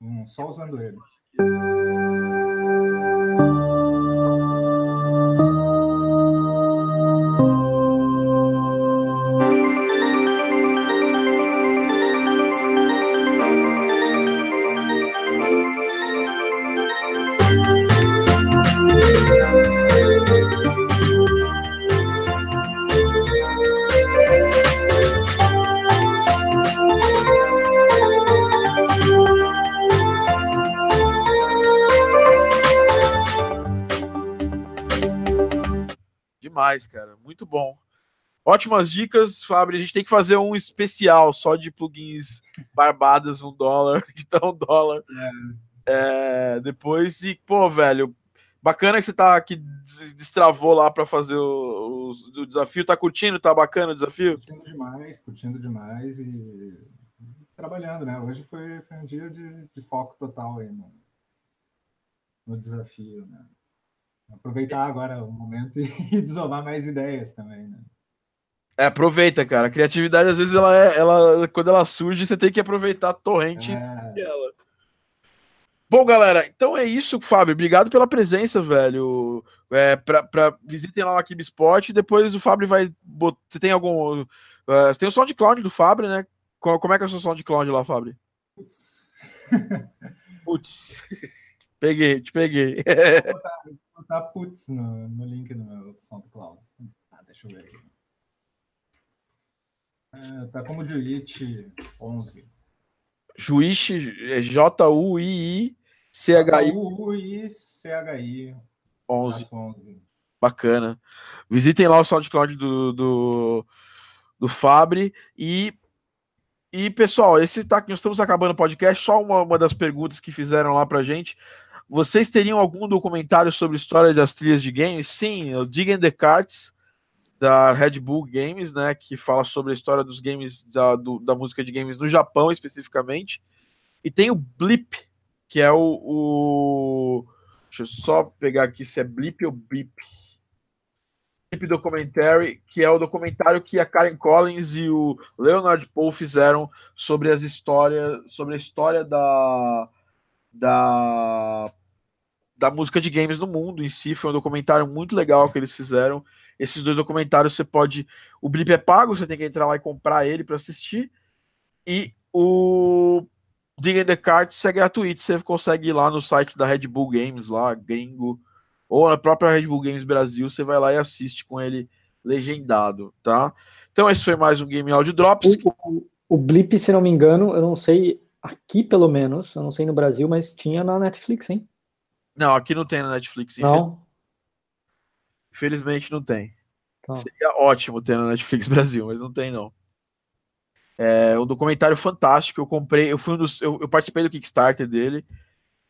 Um, só usando ele. Ótimas dicas, Fábio. A gente tem que fazer um especial só de plugins barbadas, um dólar, *laughs* que tá um dólar. É. É, depois, e, pô, velho, bacana que você tá aqui, destravou lá para fazer o, o, o, desafio. Tá curtindo? Tá bacana o desafio? Curtindo demais, curtindo demais e trabalhando, né? Hoje foi, foi um dia de, de foco total aí no, no desafio, né? Aproveitar agora o momento *laughs* e desovar mais ideias também, né? É, aproveita, cara. A criatividade, às vezes, ela é. Ela, quando ela surge, você tem que aproveitar a torrente é... dela. Bom, galera, então é isso, Fábio. Obrigado pela presença, velho. É, pra, pra, visitem lá o Akib Sport. Depois o Fábio vai. Você tem algum. Uh, você tem o SoundCloud do Fábio, né? Como é que é o seu SoundCloud lá, Fábio? Putz. Putz. *laughs* peguei, te peguei. Vou botar, vou botar putz no, no link no meu SoundCloud. Ah, deixa eu ver aqui. É, tá como Juiz 11. Juiz é J-U-I-I-C-H-I. J-U-I-C-H-I 11. 11. Bacana. Visitem lá o SoundCloud do, do, do Fabre e e, pessoal, esse tá, nós estamos acabando o podcast. Só uma, uma das perguntas que fizeram lá pra gente. Vocês teriam algum documentário sobre a história das trilhas de games? Sim, o Dig the Cards, da Red Bull Games, né? Que fala sobre a história dos games, da, do, da música de games no Japão, especificamente. E tem o Blip, que é o, o. Deixa eu só pegar aqui se é Blip ou Blip. Documentary, que é o documentário que a Karen Collins e o Leonard Poe fizeram sobre as histórias, sobre a história da, da, da música de games no mundo em si. Foi um documentário muito legal que eles fizeram. Esses dois documentários você pode. O Blip é pago, você tem que entrar lá e comprar ele para assistir. E o Dig in the Cards é gratuito, você consegue ir lá no site da Red Bull Games, lá, gringo ou na própria Red Bull Games Brasil, você vai lá e assiste com ele legendado, tá? Então esse foi mais um Game Audio Drops. O, o, o Blip, se não me engano, eu não sei aqui pelo menos, eu não sei no Brasil, mas tinha na Netflix, hein? Não, aqui não tem na Netflix. Não. Infelizmente não tem. Tá. Seria ótimo ter na Netflix *laughs* Brasil, mas não tem não. É um documentário fantástico. Eu comprei, eu fui um dos, eu, eu participei do Kickstarter dele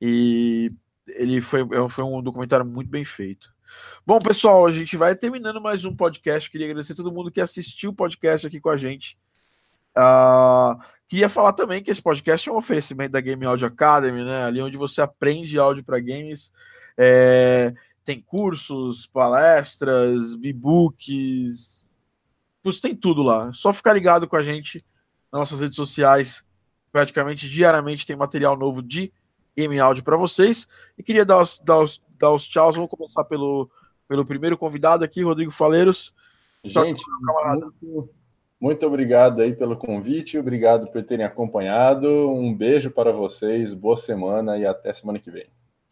e ele foi, é, foi um documentário muito bem feito. Bom, pessoal, a gente vai terminando mais um podcast. Queria agradecer a todo mundo que assistiu o podcast aqui com a gente. Uh, queria falar também que esse podcast é um oferecimento da Game Audio Academy, né? Ali onde você aprende áudio para games. É, tem cursos, palestras, e-books, tem tudo lá. Só ficar ligado com a gente nas nossas redes sociais. Praticamente diariamente tem material novo de Game Audio para vocês. E queria dar os, dar os, dar os tchauz. Vamos começar pelo, pelo primeiro convidado aqui, Rodrigo Faleiros. Gente, muito, muito obrigado aí pelo convite, obrigado por terem acompanhado. Um beijo para vocês, boa semana e até semana que vem.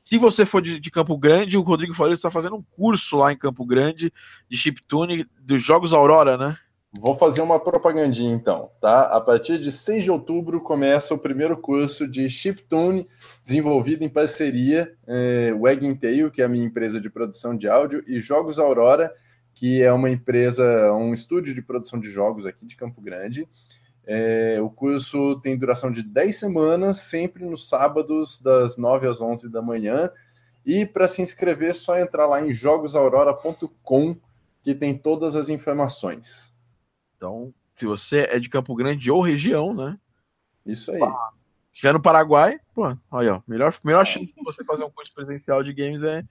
Se você for de, de Campo Grande, o Rodrigo Faleiros está fazendo um curso lá em Campo Grande de chiptune dos Jogos Aurora, né? Vou fazer uma propagandinha então, tá? A partir de 6 de outubro começa o primeiro curso de chiptune desenvolvido em parceria é, Wagging Tail, que é a minha empresa de produção de áudio, e Jogos Aurora, que é uma empresa, um estúdio de produção de jogos aqui de Campo Grande. É, o curso tem duração de 10 semanas, sempre nos sábados, das 9 às 11 da manhã. E para se inscrever, é só entrar lá em jogosaurora.com, que tem todas as informações. Então, se você é de Campo Grande ou região, né? Isso aí. Se estiver no Paraguai, pô, aí, ó, melhor, melhor chance de você fazer um curso presencial de games é.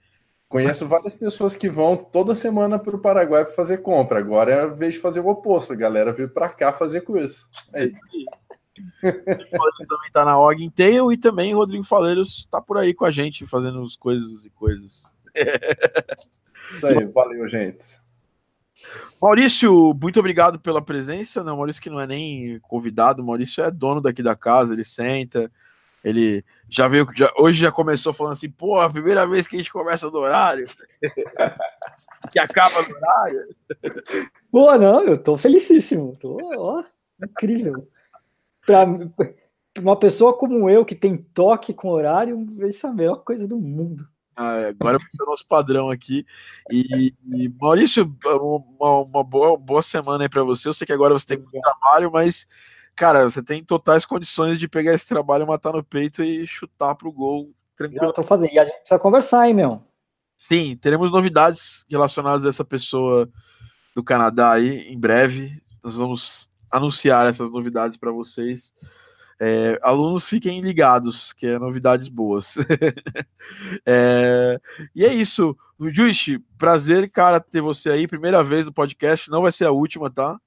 Conheço várias pessoas que vão toda semana para o Paraguai para fazer compra. Agora é a vez de fazer o oposto. A galera veio para cá fazer curso. É também está na Og Tail e também o Rodrigo Faleiros está por aí com a gente fazendo as coisas e coisas. Isso aí, valeu, gente. Maurício, muito obrigado pela presença. Não, Maurício que não é nem convidado, Maurício é dono daqui da casa, ele senta, ele já veio, já, hoje já começou falando assim, pô, a primeira vez que a gente começa no horário, *laughs* que acaba no horário. Pô, não, eu tô felicíssimo, tô, ó, incrível. Pra uma pessoa como eu, que tem toque com horário, isso é a melhor coisa do mundo. Ah, agora vai ser o nosso padrão aqui. E, e Maurício, uma, uma, boa, boa semana aí para você. Eu sei que agora você tem muito trabalho, mas, cara, você tem totais condições de pegar esse trabalho, matar no peito e chutar pro gol tranquilo. Eu tô fazendo. E a gente precisa conversar, hein, meu? Sim, teremos novidades relacionadas a essa pessoa do Canadá aí em breve. Nós vamos anunciar essas novidades para vocês. É, alunos fiquem ligados, que é novidades boas. *laughs* é, e é isso. Juiz, prazer, cara, ter você aí. Primeira vez no podcast, não vai ser a última, tá?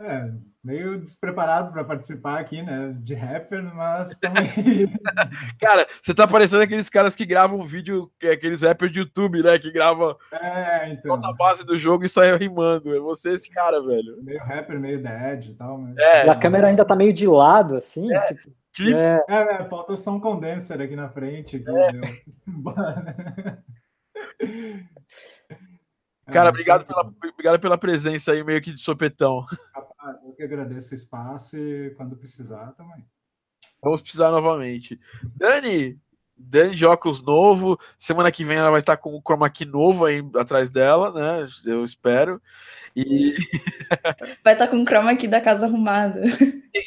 É, meio despreparado para participar aqui, né? De rapper, mas *laughs* também. *laughs* Cara, você tá parecendo aqueles caras que gravam vídeo, é aqueles rappers de YouTube, né? Que gravam é, então. toda a base do jogo e saem rimando. É você esse cara, velho. Meio rapper, meio dead e tal. Mas... É. E a câmera ainda tá meio de lado, assim. É. Tipo... Clip. É. é, falta só um condenser aqui na frente. Aqui, é. Cara, obrigado pela, obrigado pela presença aí, meio que de sopetão. Rapaz, eu que agradeço o espaço e quando precisar também. Vamos precisar novamente. Dani, Dani de óculos novo. Semana que vem ela vai estar com o chroma key novo aí atrás dela, né? Eu espero. E *laughs* vai estar com o chroma key da casa arrumada.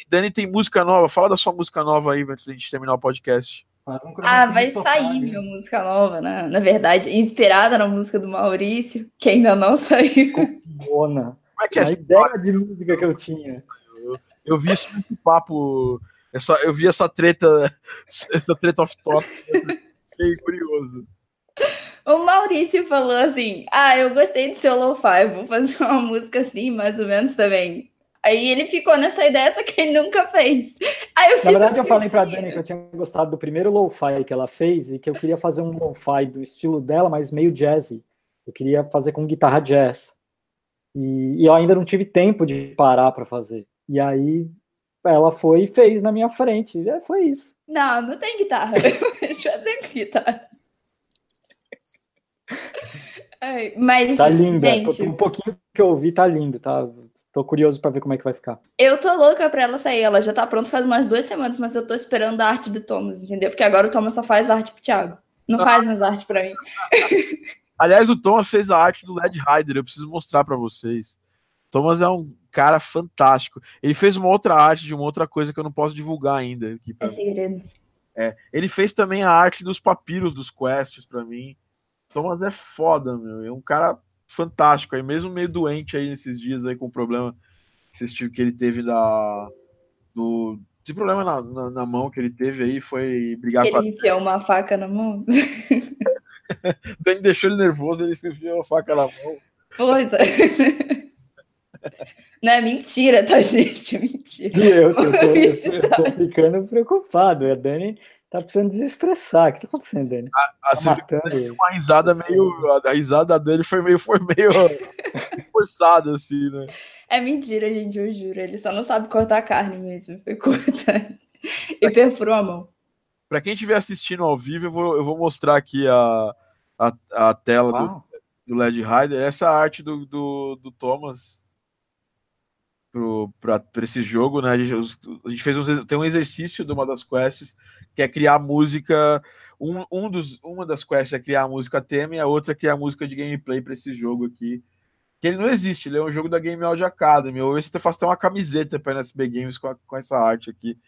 Dani tem música nova. Fala da sua música nova aí antes da gente terminar o podcast. Um ah, vai sair minha música nova, né? Na verdade, inspirada na música do Maurício, que ainda não *laughs* saiu. Bona. Como é que é a ideia de música que eu tinha. Eu, eu vi isso nesse papo, essa, eu vi essa treta, essa treta off-top, fiquei curioso. O Maurício falou assim: Ah, eu gostei do seu lo-fi, vou fazer uma música assim, mais ou menos também. Aí ele ficou nessa ideia, só que ele nunca fez. Aí eu Na verdade, eu falei pra Dani que eu tinha gostado do primeiro lo-fi que ela fez e que eu queria fazer um lo-fi do estilo dela, mas meio jazzy. Eu queria fazer com guitarra jazz. E, e eu ainda não tive tempo de parar para fazer. E aí ela foi e fez na minha frente. E foi isso. Não, não tem guitarra. *laughs* Deixa eu fazer com guitarra. mas, tá linda. Gente... Um pouquinho que eu ouvi tá lindo, tá? Tô curioso para ver como é que vai ficar. Eu tô louca pra ela sair. Ela já tá pronta faz umas duas semanas, mas eu tô esperando a arte do Thomas, entendeu? Porque agora o Thomas só faz arte pro Thiago. Não faz mais arte pra mim. *laughs* Aliás, o Thomas fez a arte do Led Rider. Eu preciso mostrar para vocês. Thomas é um cara fantástico. Ele fez uma outra arte de uma outra coisa que eu não posso divulgar ainda. Aqui é segredo. É, ele fez também a arte dos papiros dos quests para mim. Thomas é foda, meu. É um cara fantástico aí, mesmo meio doente aí nesses dias aí com o problema que ele teve da do esse problema na, na, na, mão que ele teve aí foi brigar ele com ele enfiou uma faca na mão. *laughs* Dani deixou ele nervoso, ele enfiou a faca na mão. Pois é. Não é mentira, tá, gente? Mentira. Eu, tô, eu, tô, eu tô ficando preocupado. A Dani Tá precisando desestressar. O que tá acontecendo, Dani? A, a tá matando uma risada meio. A, risada dele foi meio, foi meio *laughs* forçada, assim, né? É mentira, gente, eu juro. Ele só não sabe cortar carne mesmo. Foi curta. E perfurou a mão. Pra quem estiver assistindo ao vivo, eu vou, eu vou mostrar aqui a, a, a tela do, do LED Rider. Essa é arte do, do, do Thomas para esse jogo, né? A gente, a gente fez um, tem um exercício de uma das quests que é criar música. Um, um dos, uma das quests é criar a música tema e a outra é criar a música de gameplay para esse jogo aqui. Que ele não existe, ele é um jogo da Game Audio Academy. Ou você faço até uma camiseta para NSB Games com, a, com essa arte aqui.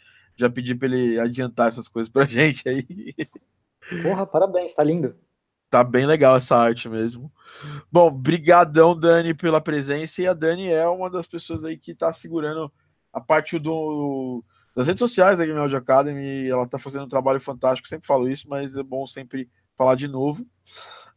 Já pedi para ele adiantar essas coisas pra *laughs* gente aí. Porra, parabéns, tá lindo. Tá bem legal essa arte mesmo. Bom, brigadão, Dani, pela presença. E a Dani é uma das pessoas aí que tá segurando a parte do das redes sociais da Game Audio Academy. Ela está fazendo um trabalho fantástico, sempre falo isso, mas é bom sempre falar de novo.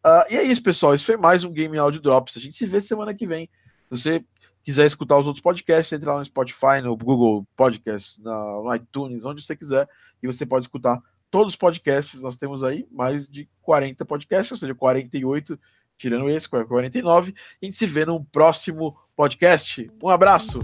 Uh, e é isso, pessoal. Isso foi mais um Game Audio Drops. A gente se vê semana que vem. Você quiser escutar os outros podcasts, entre lá no Spotify, no Google Podcast, no iTunes, onde você quiser, e você pode escutar todos os podcasts. Nós temos aí mais de 40 podcasts, ou seja, 48, tirando esse, 49. E a gente se vê no próximo podcast. Um abraço!